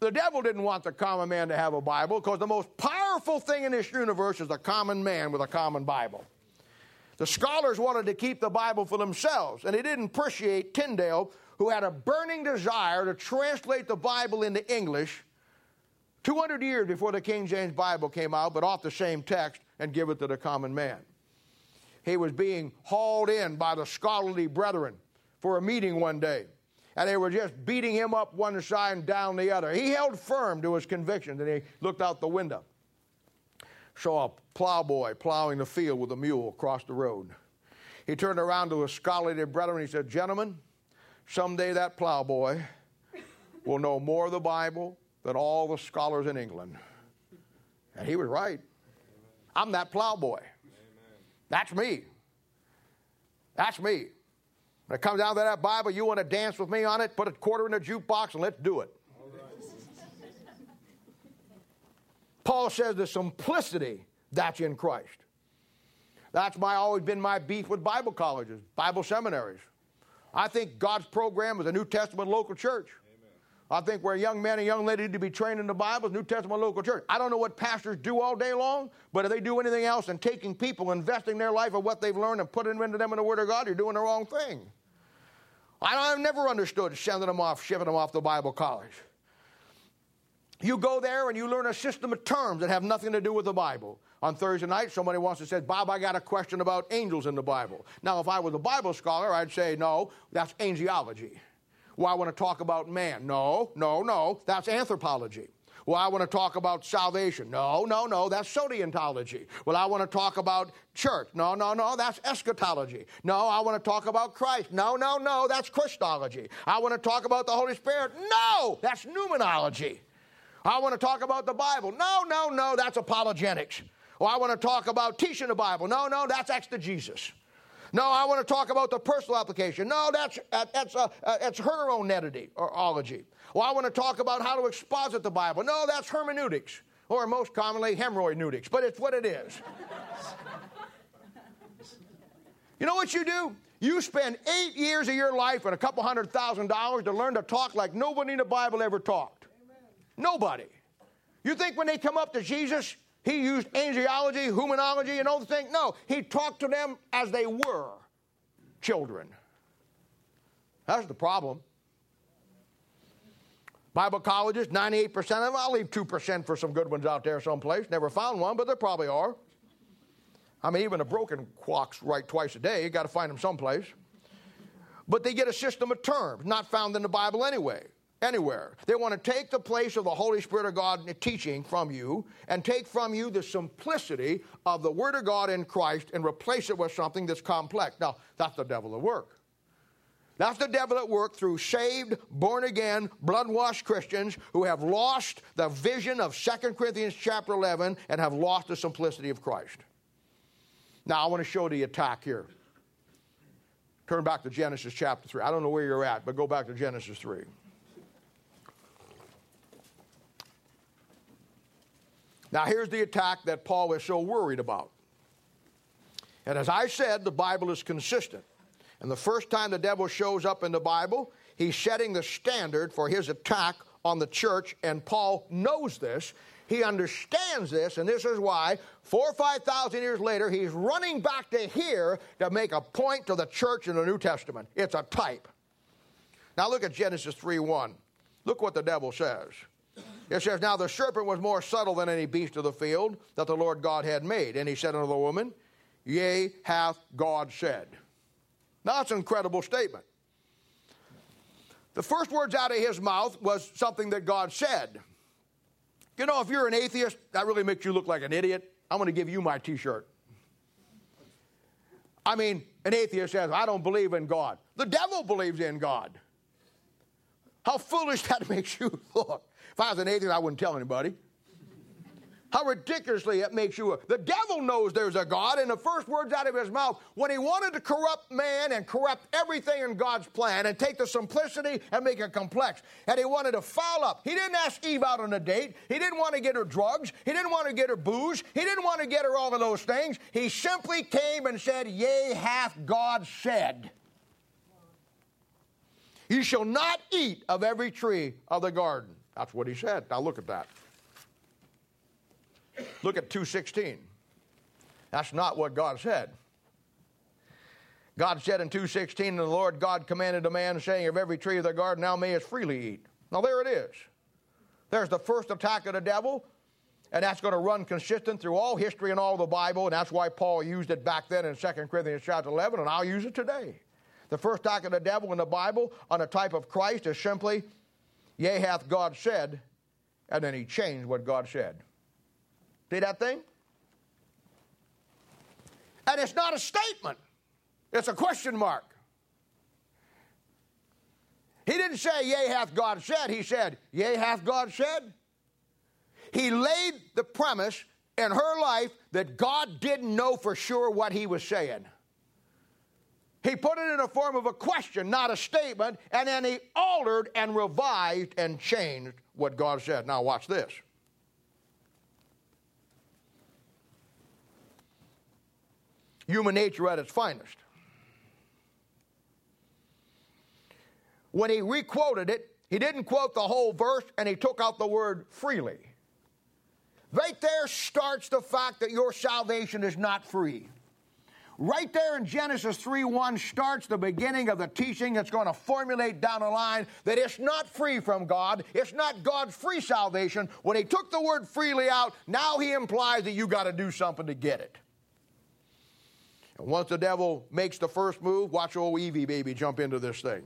The devil didn't want the common man to have a Bible because the most powerful thing in this universe is a common man with a common Bible. The scholars wanted to keep the Bible for themselves, and they didn't appreciate Tyndale, who had a burning desire to translate the Bible into English 200 years before the King James Bible came out, but off the same text, and give it to the common man. He was being hauled in by the scholarly brethren for a meeting one day, and they were just beating him up one side and down the other. He held firm to his convictions, and he looked out the window. Saw a plowboy plowing the field with a mule across the road. He turned around to his scholarly brethren and he said, Gentlemen, someday that plowboy will know more of the Bible than all the scholars in England. And he was right. I'm that plowboy. That's me. That's me. When it comes down to that Bible, you want to dance with me on it, put a quarter in the jukebox and let's do it. Paul says the simplicity that's in Christ. That's my always been my beef with Bible colleges, Bible seminaries. I think God's program is a New Testament local church. I think where young men and young ladies need to be trained in the Bible New Testament local church. I don't know what pastors do all day long, but if they do anything else than taking people, investing their life of what they've learned and putting it into them in the Word of God, you're doing the wrong thing. I, have never understood sending them off, shipping them off to Bible college. You go there and you learn a system of terms that have nothing to do with the Bible. On Thursday night, somebody wants to say, Bob, I got a question about angels in the Bible. Now, if I was a Bible scholar, I'd say, no, that's angelology. Well, I want to talk about man. No, no, no, that's anthropology. Well, I want to talk about salvation. No, no, no, that's soteriology. Well, I want to talk about church. No, no, no, that's eschatology. No, I want to talk about Christ. No, no, no, that's Christology. I want to talk about the Holy Spirit. No, that's pneumonology. I want to talk about the Bible. No, no, no, that's apologetics. Or I want to talk about teaching the Bible. No, no, that's exegesis. No, I want to talk about the personal application. No, that's, that's, uh, uh, that's hermeneutity or ology. Well, I want to talk about how to exposit the Bible. No, that's hermeneutics, or most commonly, hemorrhoideutics, but it's what it is. you know what you do? You spend eight years of your life and a couple hundred thousand dollars to learn to talk like nobody in the Bible ever talked. Nobody. You think when they come up to Jesus, he used angelology, humanology, and all the things? No, he talked to them as they were children. That's the problem. Bible colleges, 98% of them. I'll leave 2% for some good ones out there someplace. Never found one, but there probably are. I mean, even a broken clock's right twice a day. You got to find them someplace. But they get a system of terms, not found in the Bible anyway anywhere. They want to take the place of the Holy Spirit of God teaching from you and take from you the simplicity of the Word of God in Christ and replace it with something that's complex. Now, that's the devil at work. That's the devil at work through saved, born again, blood washed Christians who have lost the vision of 2 Corinthians chapter 11 and have lost the simplicity of Christ. Now, I want to show the attack here. Turn back to Genesis chapter 3. I don't know where you're at, but go back to Genesis 3. Now, here's the attack that Paul is so worried about. And as I said, the Bible is consistent. And the first time the devil shows up in the Bible, he's setting the standard for his attack on the church, and Paul knows this. He understands this, and this is why, four or 5,000 years later, he's running back to here to make a point to the church in the New Testament. It's a type. Now look at Genesis 3 1. Look what the devil says. It says, Now the serpent was more subtle than any beast of the field that the Lord God had made. And he said unto the woman, Yea, hath God said. Now that's an incredible statement. The first words out of his mouth was something that God said. You know, if you're an atheist, that really makes you look like an idiot. I'm going to give you my t shirt. I mean, an atheist says, I don't believe in God. The devil believes in God. How foolish that makes you look. If I was an atheist, I wouldn't tell anybody. How ridiculously it makes you. The devil knows there's a God, and the first words out of his mouth, when he wanted to corrupt man and corrupt everything in God's plan and take the simplicity and make it complex, and he wanted to foul up. He didn't ask Eve out on a date. He didn't want to get her drugs. He didn't want to get her booze. He didn't want to get her all of those things. He simply came and said, Yea, hath God said. You shall not eat of every tree of the garden. That's what he said. Now look at that. Look at 216. That's not what God said. God said in 216, and the Lord God commanded a man, saying, Of every tree of the garden thou mayest freely eat. Now there it is. There's the first attack of the devil, and that's going to run consistent through all history and all the Bible, and that's why Paul used it back then in 2 Corinthians chapter 11, and I'll use it today. The first attack of the devil in the Bible on a type of Christ is simply, Yea, hath God said, and then he changed what God said. See that thing? And it's not a statement, it's a question mark. He didn't say, Yea, hath God said. He said, Yea, hath God said. He laid the premise in her life that God didn't know for sure what he was saying. He put it in the form of a question, not a statement, and then he altered and revised and changed what God said. Now, watch this. human nature at its finest. When he requoted it, he didn't quote the whole verse and he took out the word freely. Right there starts the fact that your salvation is not free. Right there in Genesis 3 1 starts the beginning of the teaching that's going to formulate down the line that it's not free from God. It's not God's free salvation. When he took the word freely out, now he implies that you got to do something to get it. And once the devil makes the first move, watch old Evie baby jump into this thing.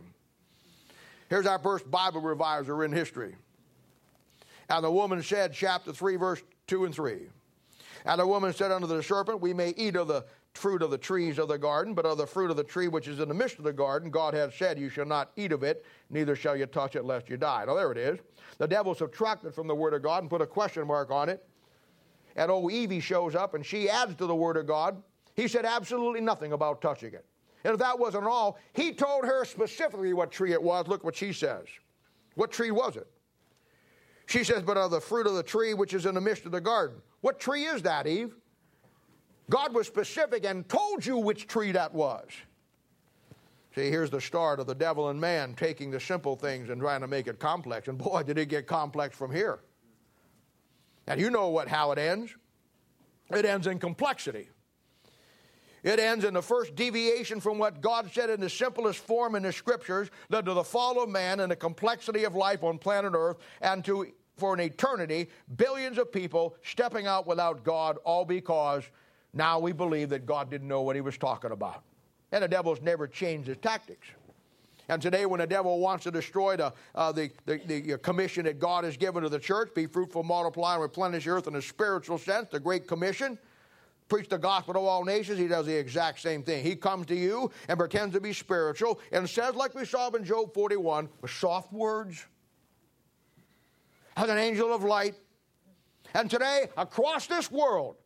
Here's our first Bible reviser in history. And the woman said, chapter 3, verse 2 and 3. And the woman said unto the serpent, We may eat of the fruit of the trees of the garden, but of the fruit of the tree which is in the midst of the garden, God hath said, You shall not eat of it, neither shall you touch it, lest you die. Now, there it is. The devil subtracted from the Word of God and put a question mark on it. And old Evie shows up and she adds to the Word of God he said absolutely nothing about touching it. And if that wasn't all, he told her specifically what tree it was. Look what she says. What tree was it? She says, But of the fruit of the tree which is in the midst of the garden. What tree is that, Eve? God was specific and told you which tree that was. See, here's the start of the devil and man taking the simple things and trying to make it complex. And boy, did it get complex from here. And you know what how it ends. It ends in complexity. It ends in the first deviation from what God said in the simplest form in the scriptures, led to the fall of man and the complexity of life on planet Earth, and to, for an eternity, billions of people stepping out without God, all because now we believe that God didn't know what he was talking about. And the devil's never changed his tactics. And today, when the devil wants to destroy the, uh, the, the, the, commission that God has given to the church be fruitful, multiply, and replenish the earth in a spiritual sense, the Great Commission preach the gospel to all nations, he does the exact same thing. He comes to you and pretends to be spiritual and says, like we saw in Job 41, with soft words, as an angel of light. And today, across this world,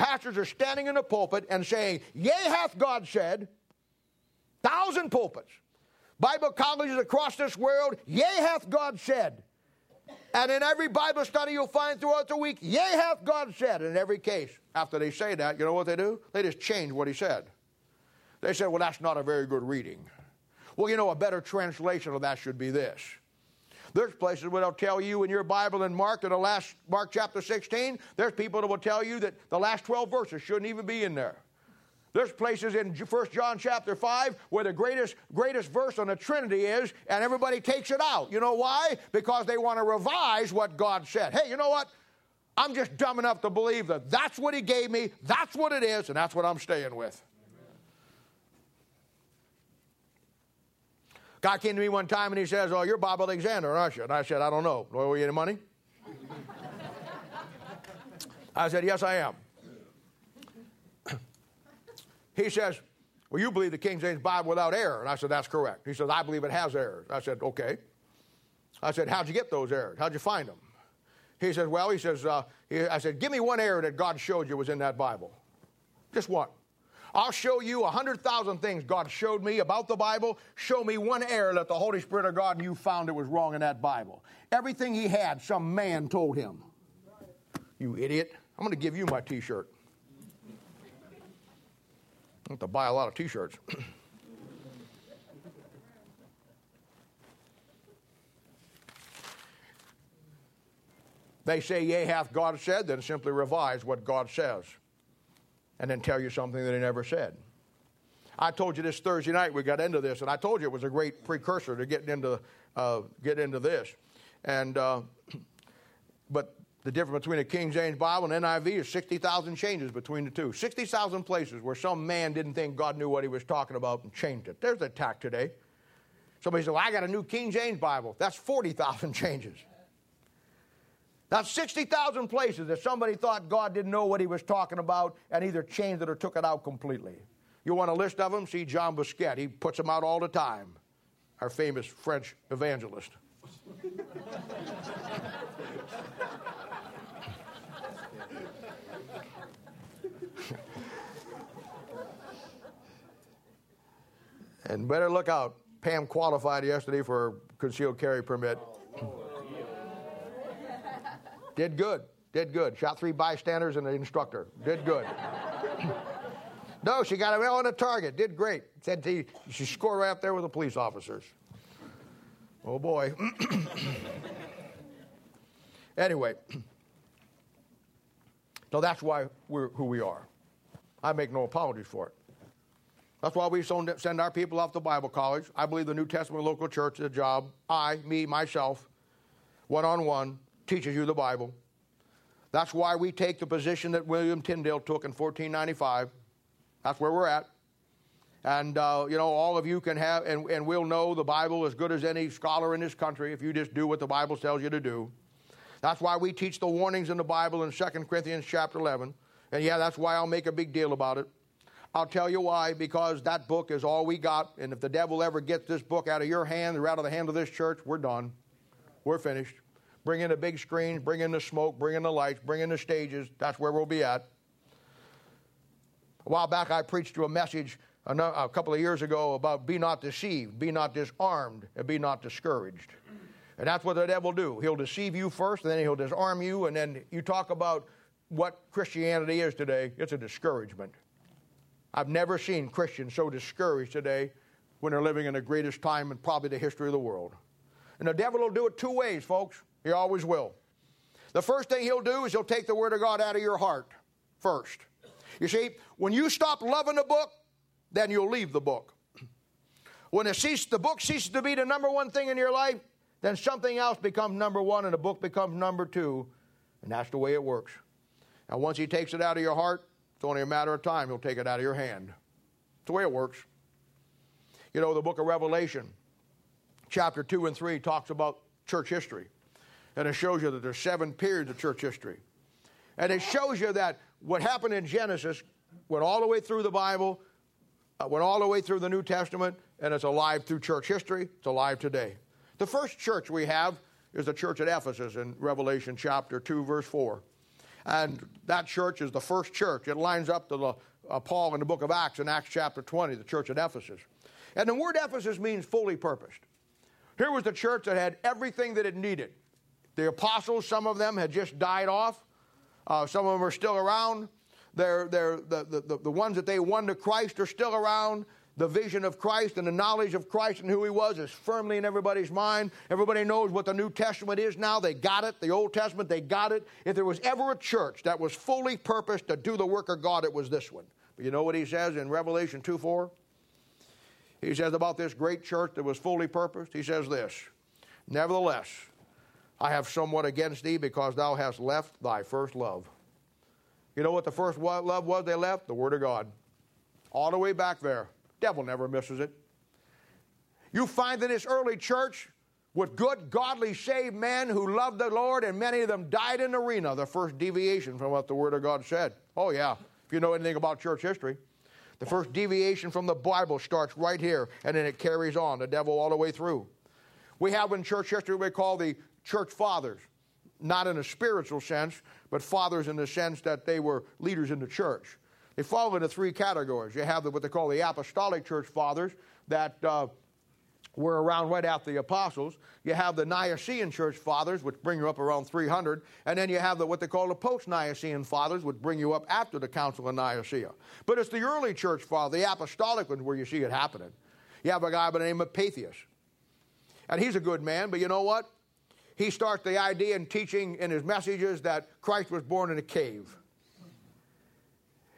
pastors are standing in the pulpit and saying, Yea, hath God said, thousand pulpits. Bible colleges across this world, yea, hath God said. And in every Bible study you'll find throughout the week, yea, hath God said. In every case, after they say that, you know what they do? They just change what he said. They said, well, that's not a very good reading. Well, you know, a better translation of that should be this. There's places where they'll tell you in your Bible in Mark, in the last Mark chapter 16, there's people that will tell you that the last 12 verses shouldn't even be in there. There's places in 1 John chapter 5 where the greatest, greatest verse on the Trinity is, and everybody takes it out. You know why? Because they want to revise what God said. Hey, you know what? I'm just dumb enough to believe that that's what He gave me, that's what it is, and that's what I'm staying with. Guy came to me one time and he says, Oh, you're Bob Alexander, aren't you? And I said, I don't know. Do I owe you any money? I said, Yes, I am. He says, Well, you believe the King James Bible without error. And I said, That's correct. He says, I believe it has errors. I said, Okay. I said, How'd you get those errors? How'd you find them? He says, Well, he says, uh, he, I said, Give me one error that God showed you was in that Bible. Just one. I'll show you a hundred thousand things God showed me about the Bible. Show me one error that the Holy Spirit of God you found it was wrong in that Bible. Everything he had, some man told him. You idiot. I'm going to give you my t shirt. I have to buy a lot of t shirts. they say, Yea, hath God said, then simply revise what God says and then tell you something that he never said. I told you this Thursday night, we got into this, and I told you it was a great precursor to getting into, uh, get into this. And, uh, but the difference between a King James Bible and NIV is 60,000 changes between the two. 60,000 places where some man didn't think God knew what he was talking about and changed it. There's the attack today. Somebody said, well, I got a new King James Bible. That's 40,000 changes. That's 60,000 places that somebody thought God didn't know what he was talking about and either changed it or took it out completely. You want a list of them? See John Busquet. He puts them out all the time, our famous French evangelist. and better look out. Pam qualified yesterday for concealed carry permit. Did good. Did good. Shot three bystanders and an instructor. Did good. no, she got it on a target. Did great. Said to, she scored right up there with the police officers. Oh boy. anyway, so that's why we're who we are. I make no apologies for it. That's why we send our people off to Bible college. I believe the New Testament local church is a job. I, me, myself, one on one, teaches you the Bible. That's why we take the position that William Tyndale took in 1495. That's where we're at. And, uh, you know, all of you can have, and, and we'll know the Bible as good as any scholar in this country if you just do what the Bible tells you to do. That's why we teach the warnings in the Bible in 2 Corinthians chapter 11. And yeah, that's why I'll make a big deal about it. I'll tell you why, because that book is all we got. And if the devil ever gets this book out of your hand or out of the hand of this church, we're done. We're finished. Bring in the big screens, bring in the smoke, bring in the lights, bring in the stages. That's where we'll be at. A while back, I preached to a message a couple of years ago about be not deceived, be not disarmed, and be not discouraged. And that's what the devil will do. He'll deceive you first, and then he'll disarm you, and then you talk about what Christianity is today. It's a discouragement. I've never seen Christians so discouraged today when they're living in the greatest time in probably the history of the world. And the devil will do it two ways, folks. He always will. The first thing he'll do is he'll take the Word of God out of your heart first. You see, when you stop loving the book, then you'll leave the book. When it cease, the book ceases to be the number one thing in your life, then something else becomes number one and the book becomes number two. And that's the way it works. And once he takes it out of your heart, it's only a matter of time he'll take it out of your hand. It's the way it works. You know, the book of Revelation, chapter 2 and 3, talks about church history. And it shows you that there's seven periods of church history. And it shows you that what happened in Genesis went all the way through the Bible, uh, went all the way through the New Testament, and it's alive through church history. It's alive today. The first church we have is the church at Ephesus in Revelation chapter 2, verse 4. And that church is the first church. It lines up to the, uh, Paul in the book of Acts in Acts chapter 20, the church at Ephesus. And the word Ephesus means fully purposed. Here was the church that had everything that it needed the apostles, some of them had just died off. Uh, some of them are still around. They're, they're, the, the, the ones that they won to Christ are still around. The vision of Christ and the knowledge of Christ and who He was is firmly in everybody's mind. Everybody knows what the New Testament is now. They got it. The Old Testament, they got it. If there was ever a church that was fully purposed to do the work of God, it was this one. But you know what He says in Revelation 2 4? He says about this great church that was fully purposed, He says this Nevertheless, I have somewhat against thee because thou hast left thy first love. You know what the first love was they left? The Word of God. All the way back there. Devil never misses it. You find in this early church with good, godly, saved men who loved the Lord, and many of them died in the arena, the first deviation from what the Word of God said. Oh, yeah, if you know anything about church history. The first deviation from the Bible starts right here, and then it carries on, the devil all the way through. We have in church history what we call the church fathers, not in a spiritual sense, but fathers in the sense that they were leaders in the church. They fall into three categories. You have the, what they call the apostolic church fathers that uh, were around right after the apostles. You have the Nicene church fathers, which bring you up around 300. And then you have the, what they call the post Nicene fathers, which bring you up after the Council of Nicaea. But it's the early church father, the apostolic ones, where you see it happening. You have a guy by the name of Papias. And he's a good man, but you know what? He starts the idea and teaching in his messages that Christ was born in a cave.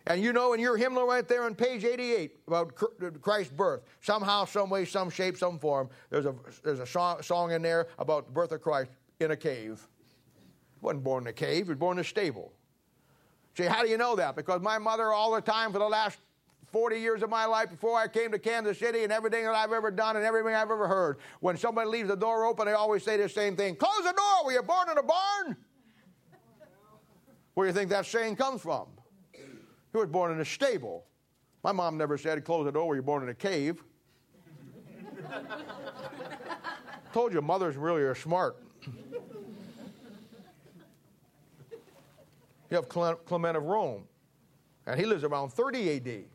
And you know in your hymnal right there on page 88 about Christ's birth, somehow, some way, some shape, some form, there's a, there's a song, song in there about the birth of Christ in a cave. He wasn't born in a cave, he was born in a stable. See, how do you know that? Because my mother, all the time for the last 40 years of my life before I came to Kansas City and everything that I've ever done and everything I've ever heard, when somebody leaves the door open, they always say the same thing Close the door, were you born in a barn? Where do you think that saying comes from? He was born in a stable. My mom never said, close the door, were you born in a cave? Told you, mothers really are smart. You have Clement of Rome, and he lives around 30 AD.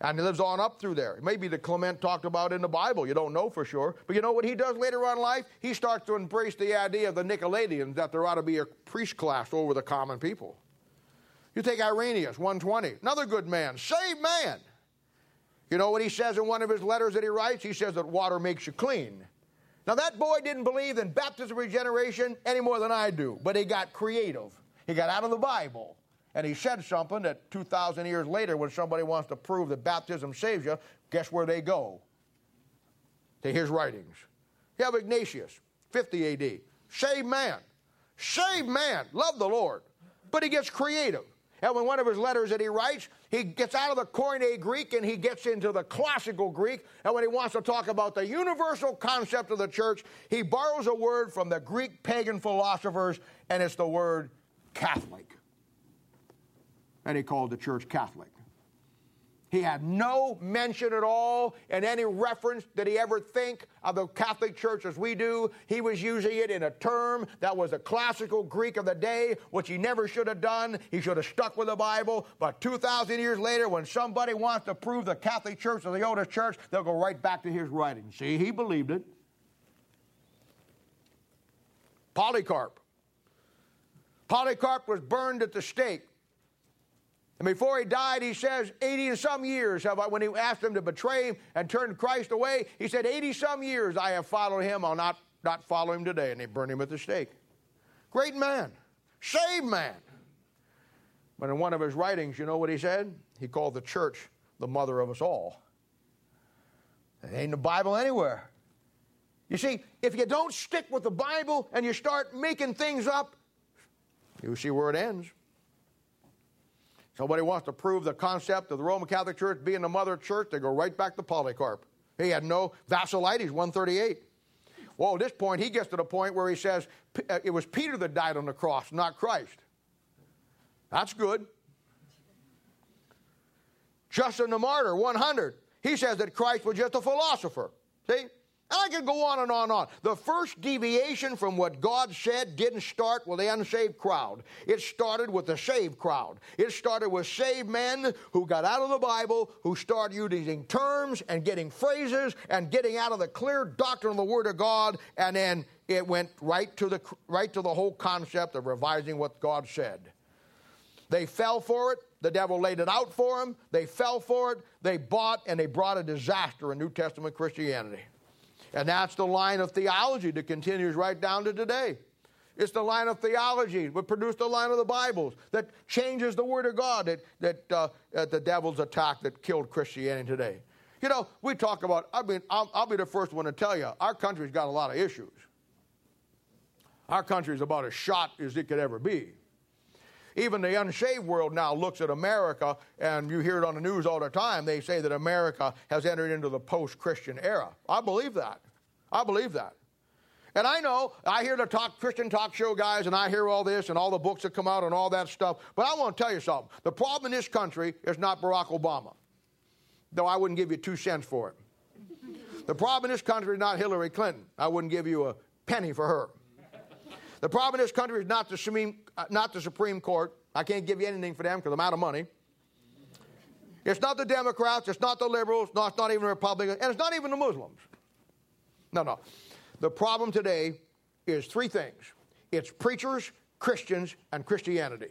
And he lives on up through there. Maybe the Clement talked about in the Bible. You don't know for sure. But you know what he does later on in life? He starts to embrace the idea of the Nicolaitans that there ought to be a priest class over the common people. You take Irenaeus, 120, another good man, saved man. You know what he says in one of his letters that he writes? He says that water makes you clean. Now, that boy didn't believe in baptism regeneration any more than I do, but he got creative. He got out of the Bible and he said something that 2,000 years later, when somebody wants to prove that baptism saves you, guess where they go? To his writings. You have Ignatius, 50 AD. Saved man. Saved man. Love the Lord. But he gets creative. And when one of his letters that he writes, he gets out of the Koine Greek and he gets into the classical Greek. And when he wants to talk about the universal concept of the church, he borrows a word from the Greek pagan philosophers, and it's the word Catholic and he called the church Catholic. He had no mention at all in any reference did he ever think of the Catholic Church as we do. He was using it in a term that was the classical Greek of the day, which he never should have done. He should have stuck with the Bible. But 2,000 years later, when somebody wants to prove the Catholic Church or the oldest church, they'll go right back to his writings. See, he believed it. Polycarp. Polycarp was burned at the stake and before he died, he says, 80 and some years have I, when he asked him to betray him and turn Christ away, he said, 80 some years I have followed him, I'll not, not follow him today. And they burned him at the stake. Great man, saved man. But in one of his writings, you know what he said? He called the church the mother of us all. It ain't in the Bible anywhere. You see, if you don't stick with the Bible and you start making things up, you see where it ends. Somebody wants to prove the concept of the Roman Catholic Church being the mother church, they go right back to Polycarp. He had no Basilides, 138. Well, at this point, he gets to the point where he says uh, it was Peter that died on the cross, not Christ. That's good. Justin the Martyr, 100. He says that Christ was just a philosopher. See? And I could go on and on and on. The first deviation from what God said didn't start with the unsaved crowd. It started with the saved crowd. It started with saved men who got out of the Bible, who started using terms and getting phrases and getting out of the clear doctrine of the Word of God, and then it went right to the right to the whole concept of revising what God said. They fell for it. The devil laid it out for them. They fell for it. They bought and they brought a disaster in New Testament Christianity. And that's the line of theology that continues right down to today. It's the line of theology that produced the line of the Bibles that changes the Word of God that, that, uh, the devil's attack that killed Christianity today. You know, we talk about, I mean, I'll, I'll be the first one to tell you, our country's got a lot of issues. Our country's about as shot as it could ever be. Even the unshaved world now looks at America, and you hear it on the news all the time. They say that America has entered into the post Christian era. I believe that. I believe that. And I know, I hear the talk, Christian talk show guys, and I hear all this and all the books that come out and all that stuff. But I want to tell you something. The problem in this country is not Barack Obama. though I wouldn't give you two cents for it. The problem in this country is not Hillary Clinton. I wouldn't give you a penny for her. The problem in this country is not the Supreme, uh, not the Supreme Court. I can't give you anything for them because I'm out of money. It's not the Democrats, it's not the liberals, no, it's not even the Republicans, and it's not even the Muslims. No, no. The problem today is three things it's preachers, Christians, and Christianity.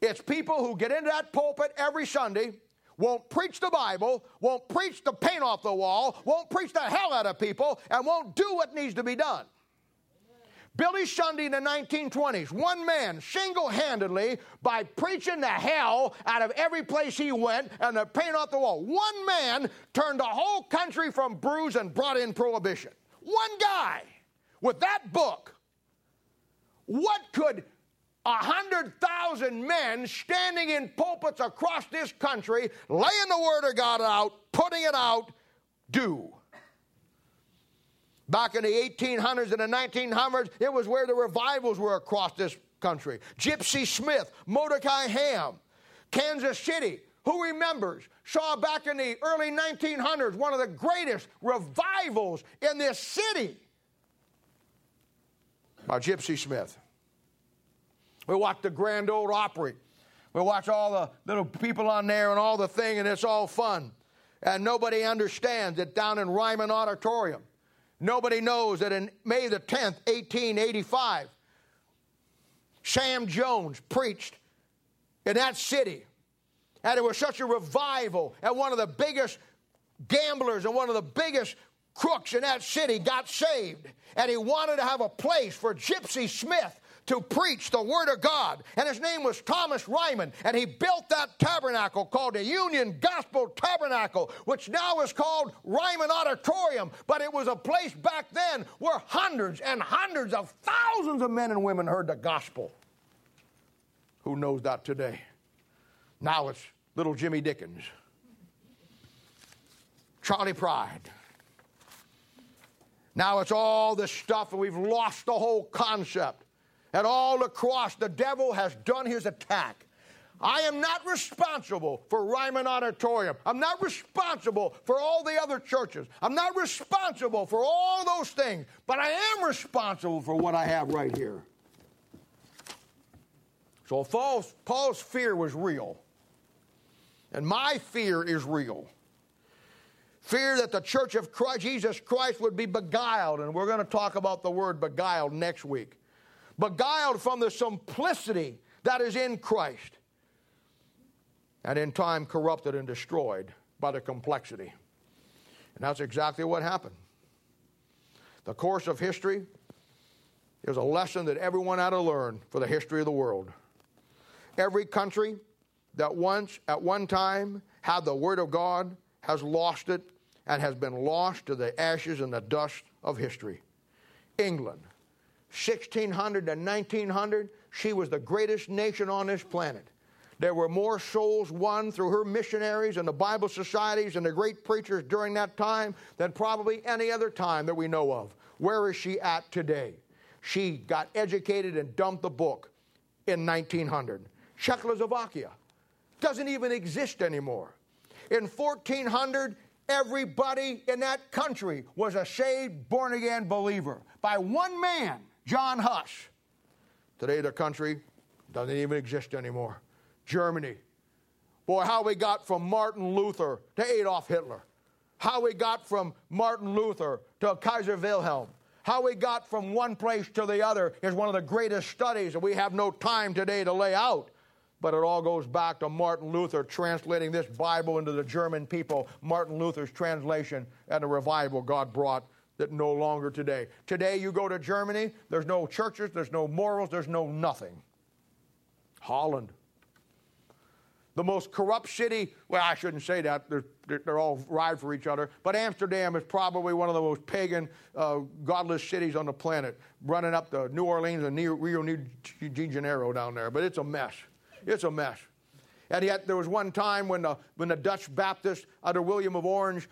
It's people who get into that pulpit every Sunday, won't preach the Bible, won't preach the paint off the wall, won't preach the hell out of people, and won't do what needs to be done. Billy Sunday in the 1920s, one man single handedly, by preaching the hell out of every place he went and the paint off the wall, one man turned the whole country from bruise and brought in prohibition. One guy with that book. What could a hundred thousand men standing in pulpits across this country, laying the Word of God out, putting it out, do? Back in the 1800s and the 1900s, it was where the revivals were across this country. Gypsy Smith, Mordecai Ham, Kansas City. Who remembers? Saw back in the early 1900s one of the greatest revivals in this city by Gypsy Smith. We watch the Grand Ole Opry. We watch all the little people on there and all the thing, and it's all fun. And nobody understands that down in Ryman Auditorium, Nobody knows that in May the 10th, 1885, Sam Jones preached in that city. And it was such a revival, and one of the biggest gamblers and one of the biggest crooks in that city got saved. And he wanted to have a place for Gypsy Smith to preach the Word of God. And his name was Thomas Ryman. And he built that tabernacle called the Union Gospel Tabernacle, which now is called Ryman Auditorium. But it was a place back then where hundreds and hundreds of thousands of men and women heard the gospel. Who knows that today? Now it's little Jimmy Dickens, Charley Pride. Now it's all this stuff, and we've lost the whole concept. And all across, the devil has done his attack. I am not responsible for Ryman Auditorium. I'm not responsible for all the other churches. I'm not responsible for all those things. But I am responsible for what I have right here. So Paul's, Paul's fear was real. And my fear is real. Fear that the church of Christ, Jesus Christ would be beguiled. And we're going to talk about the word beguiled next week beguiled from the simplicity that is in Christ, and in time corrupted and destroyed by the complexity. And that's exactly what happened. The course of history is a lesson that everyone had to learn for the history of the world. Every country that once, at one time, had the Word of God has lost it and has been lost to the ashes and the dust of history. England, 1600 to 1900, she was the greatest nation on this planet. There were more souls won through her missionaries and the Bible societies and the great preachers during that time than probably any other time that we know of. Where is she at today? She got educated and dumped the book in 1900. Czechoslovakia doesn't even exist anymore. In 1400, everybody in that country was a saved, born again believer by one man John Huss. Today, the country doesn't even exist anymore. Germany. Boy, how we got from Martin Luther to Adolf Hitler. How we got from Martin Luther to Kaiser Wilhelm. How we got from one place to the other is one of the greatest studies that we have no time today to lay out. But it all goes back to Martin Luther translating this Bible into the German people, Martin Luther's translation and the revival God brought that no longer today. Today, you go to Germany, there's no churches, there's no morals, there's no nothing. Holland. The most corrupt city, well, I shouldn't say that, they're, they're all ride for each other, but Amsterdam is probably one of the most pagan, uh, godless cities on the planet, running up to New Orleans and Rio de Janeiro down there, but it's a mess. It's a mess. And yet, there was one time when the, when the Dutch Baptist, under William of Orange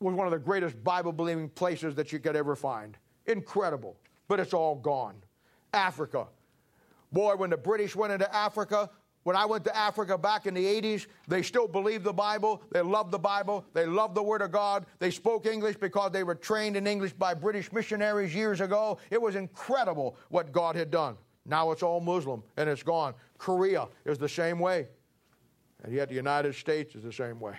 was one of the greatest Bible believing places that you could ever find. Incredible. But it's all gone. Africa. Boy, when the British went into Africa, when I went to Africa back in the 80s, they still believed the Bible. They loved the Bible. They loved the Word of God. They spoke English because they were trained in English by British missionaries years ago. It was incredible what God had done. Now it's all Muslim and it's gone. Korea is the same way. And yet the United States is the same way.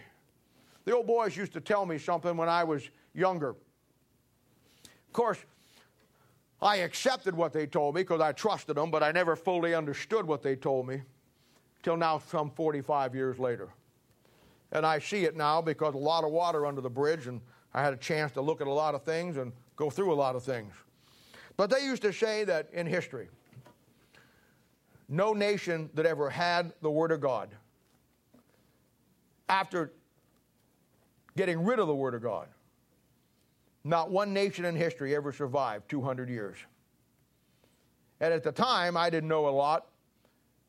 The old boys used to tell me something when I was younger. Of course, I accepted what they told me because I trusted them, but I never fully understood what they told me till now, some 45 years later. And I see it now because a lot of water under the bridge, and I had a chance to look at a lot of things and go through a lot of things. But they used to say that in history, no nation that ever had the Word of God, after getting rid of the Word of God, not one nation in history ever survived 200 years. And at the time, I didn't know a lot.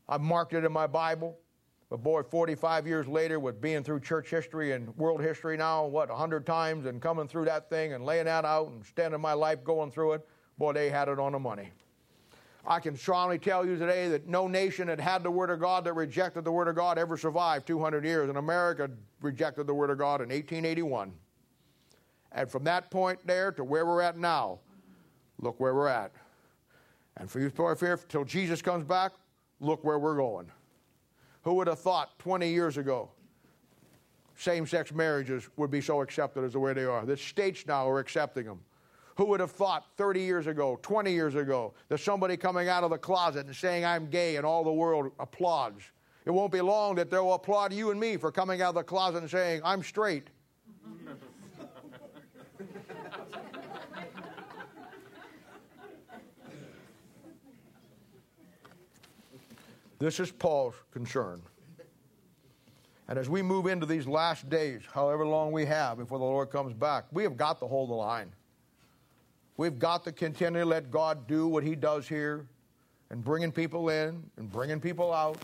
I marked it in my Bible. But boy, 45 years later, with being through church history and world history now, what, 100 times, and coming through that thing and laying that out and standing my life going through it, boy, they had it on the money. I can strongly tell you today that no nation that had the Word of God that rejected the Word of God ever survived 200 years. And America rejected the Word of God in 1881. And from that point there to where we're at now, look where we're at. And for you, poor fear, till Jesus comes back, look where we're going. Who would have thought 20 years ago same sex marriages would be so accepted as the way they are? The states now are accepting them. Who would have thought 30 years ago, 20 years ago, that somebody coming out of the closet and saying, I'm gay, and all the world applauds? It won't be long that they'll applaud you and me for coming out of the closet and saying, I'm straight. This is Paul's concern. And as we move into these last days, however long we have before the Lord comes back, we have got to hold the line. We've got to continue to let God do what He does here and bringing people in and bringing people out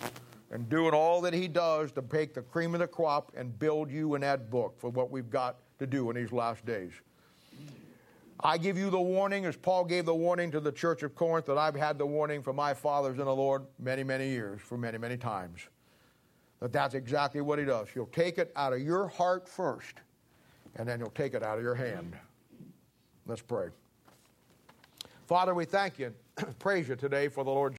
and doing all that He does to take the cream of the crop and build you in that book for what we've got to do in these last days. I give you the warning, as Paul gave the warning to the church of Corinth, that I've had the warning from my fathers in the Lord many, many years, for many, many times. That that's exactly what he does. He'll take it out of your heart first, and then he'll take it out of your hand. Let's pray. Father, we thank you, praise you today for the Lord.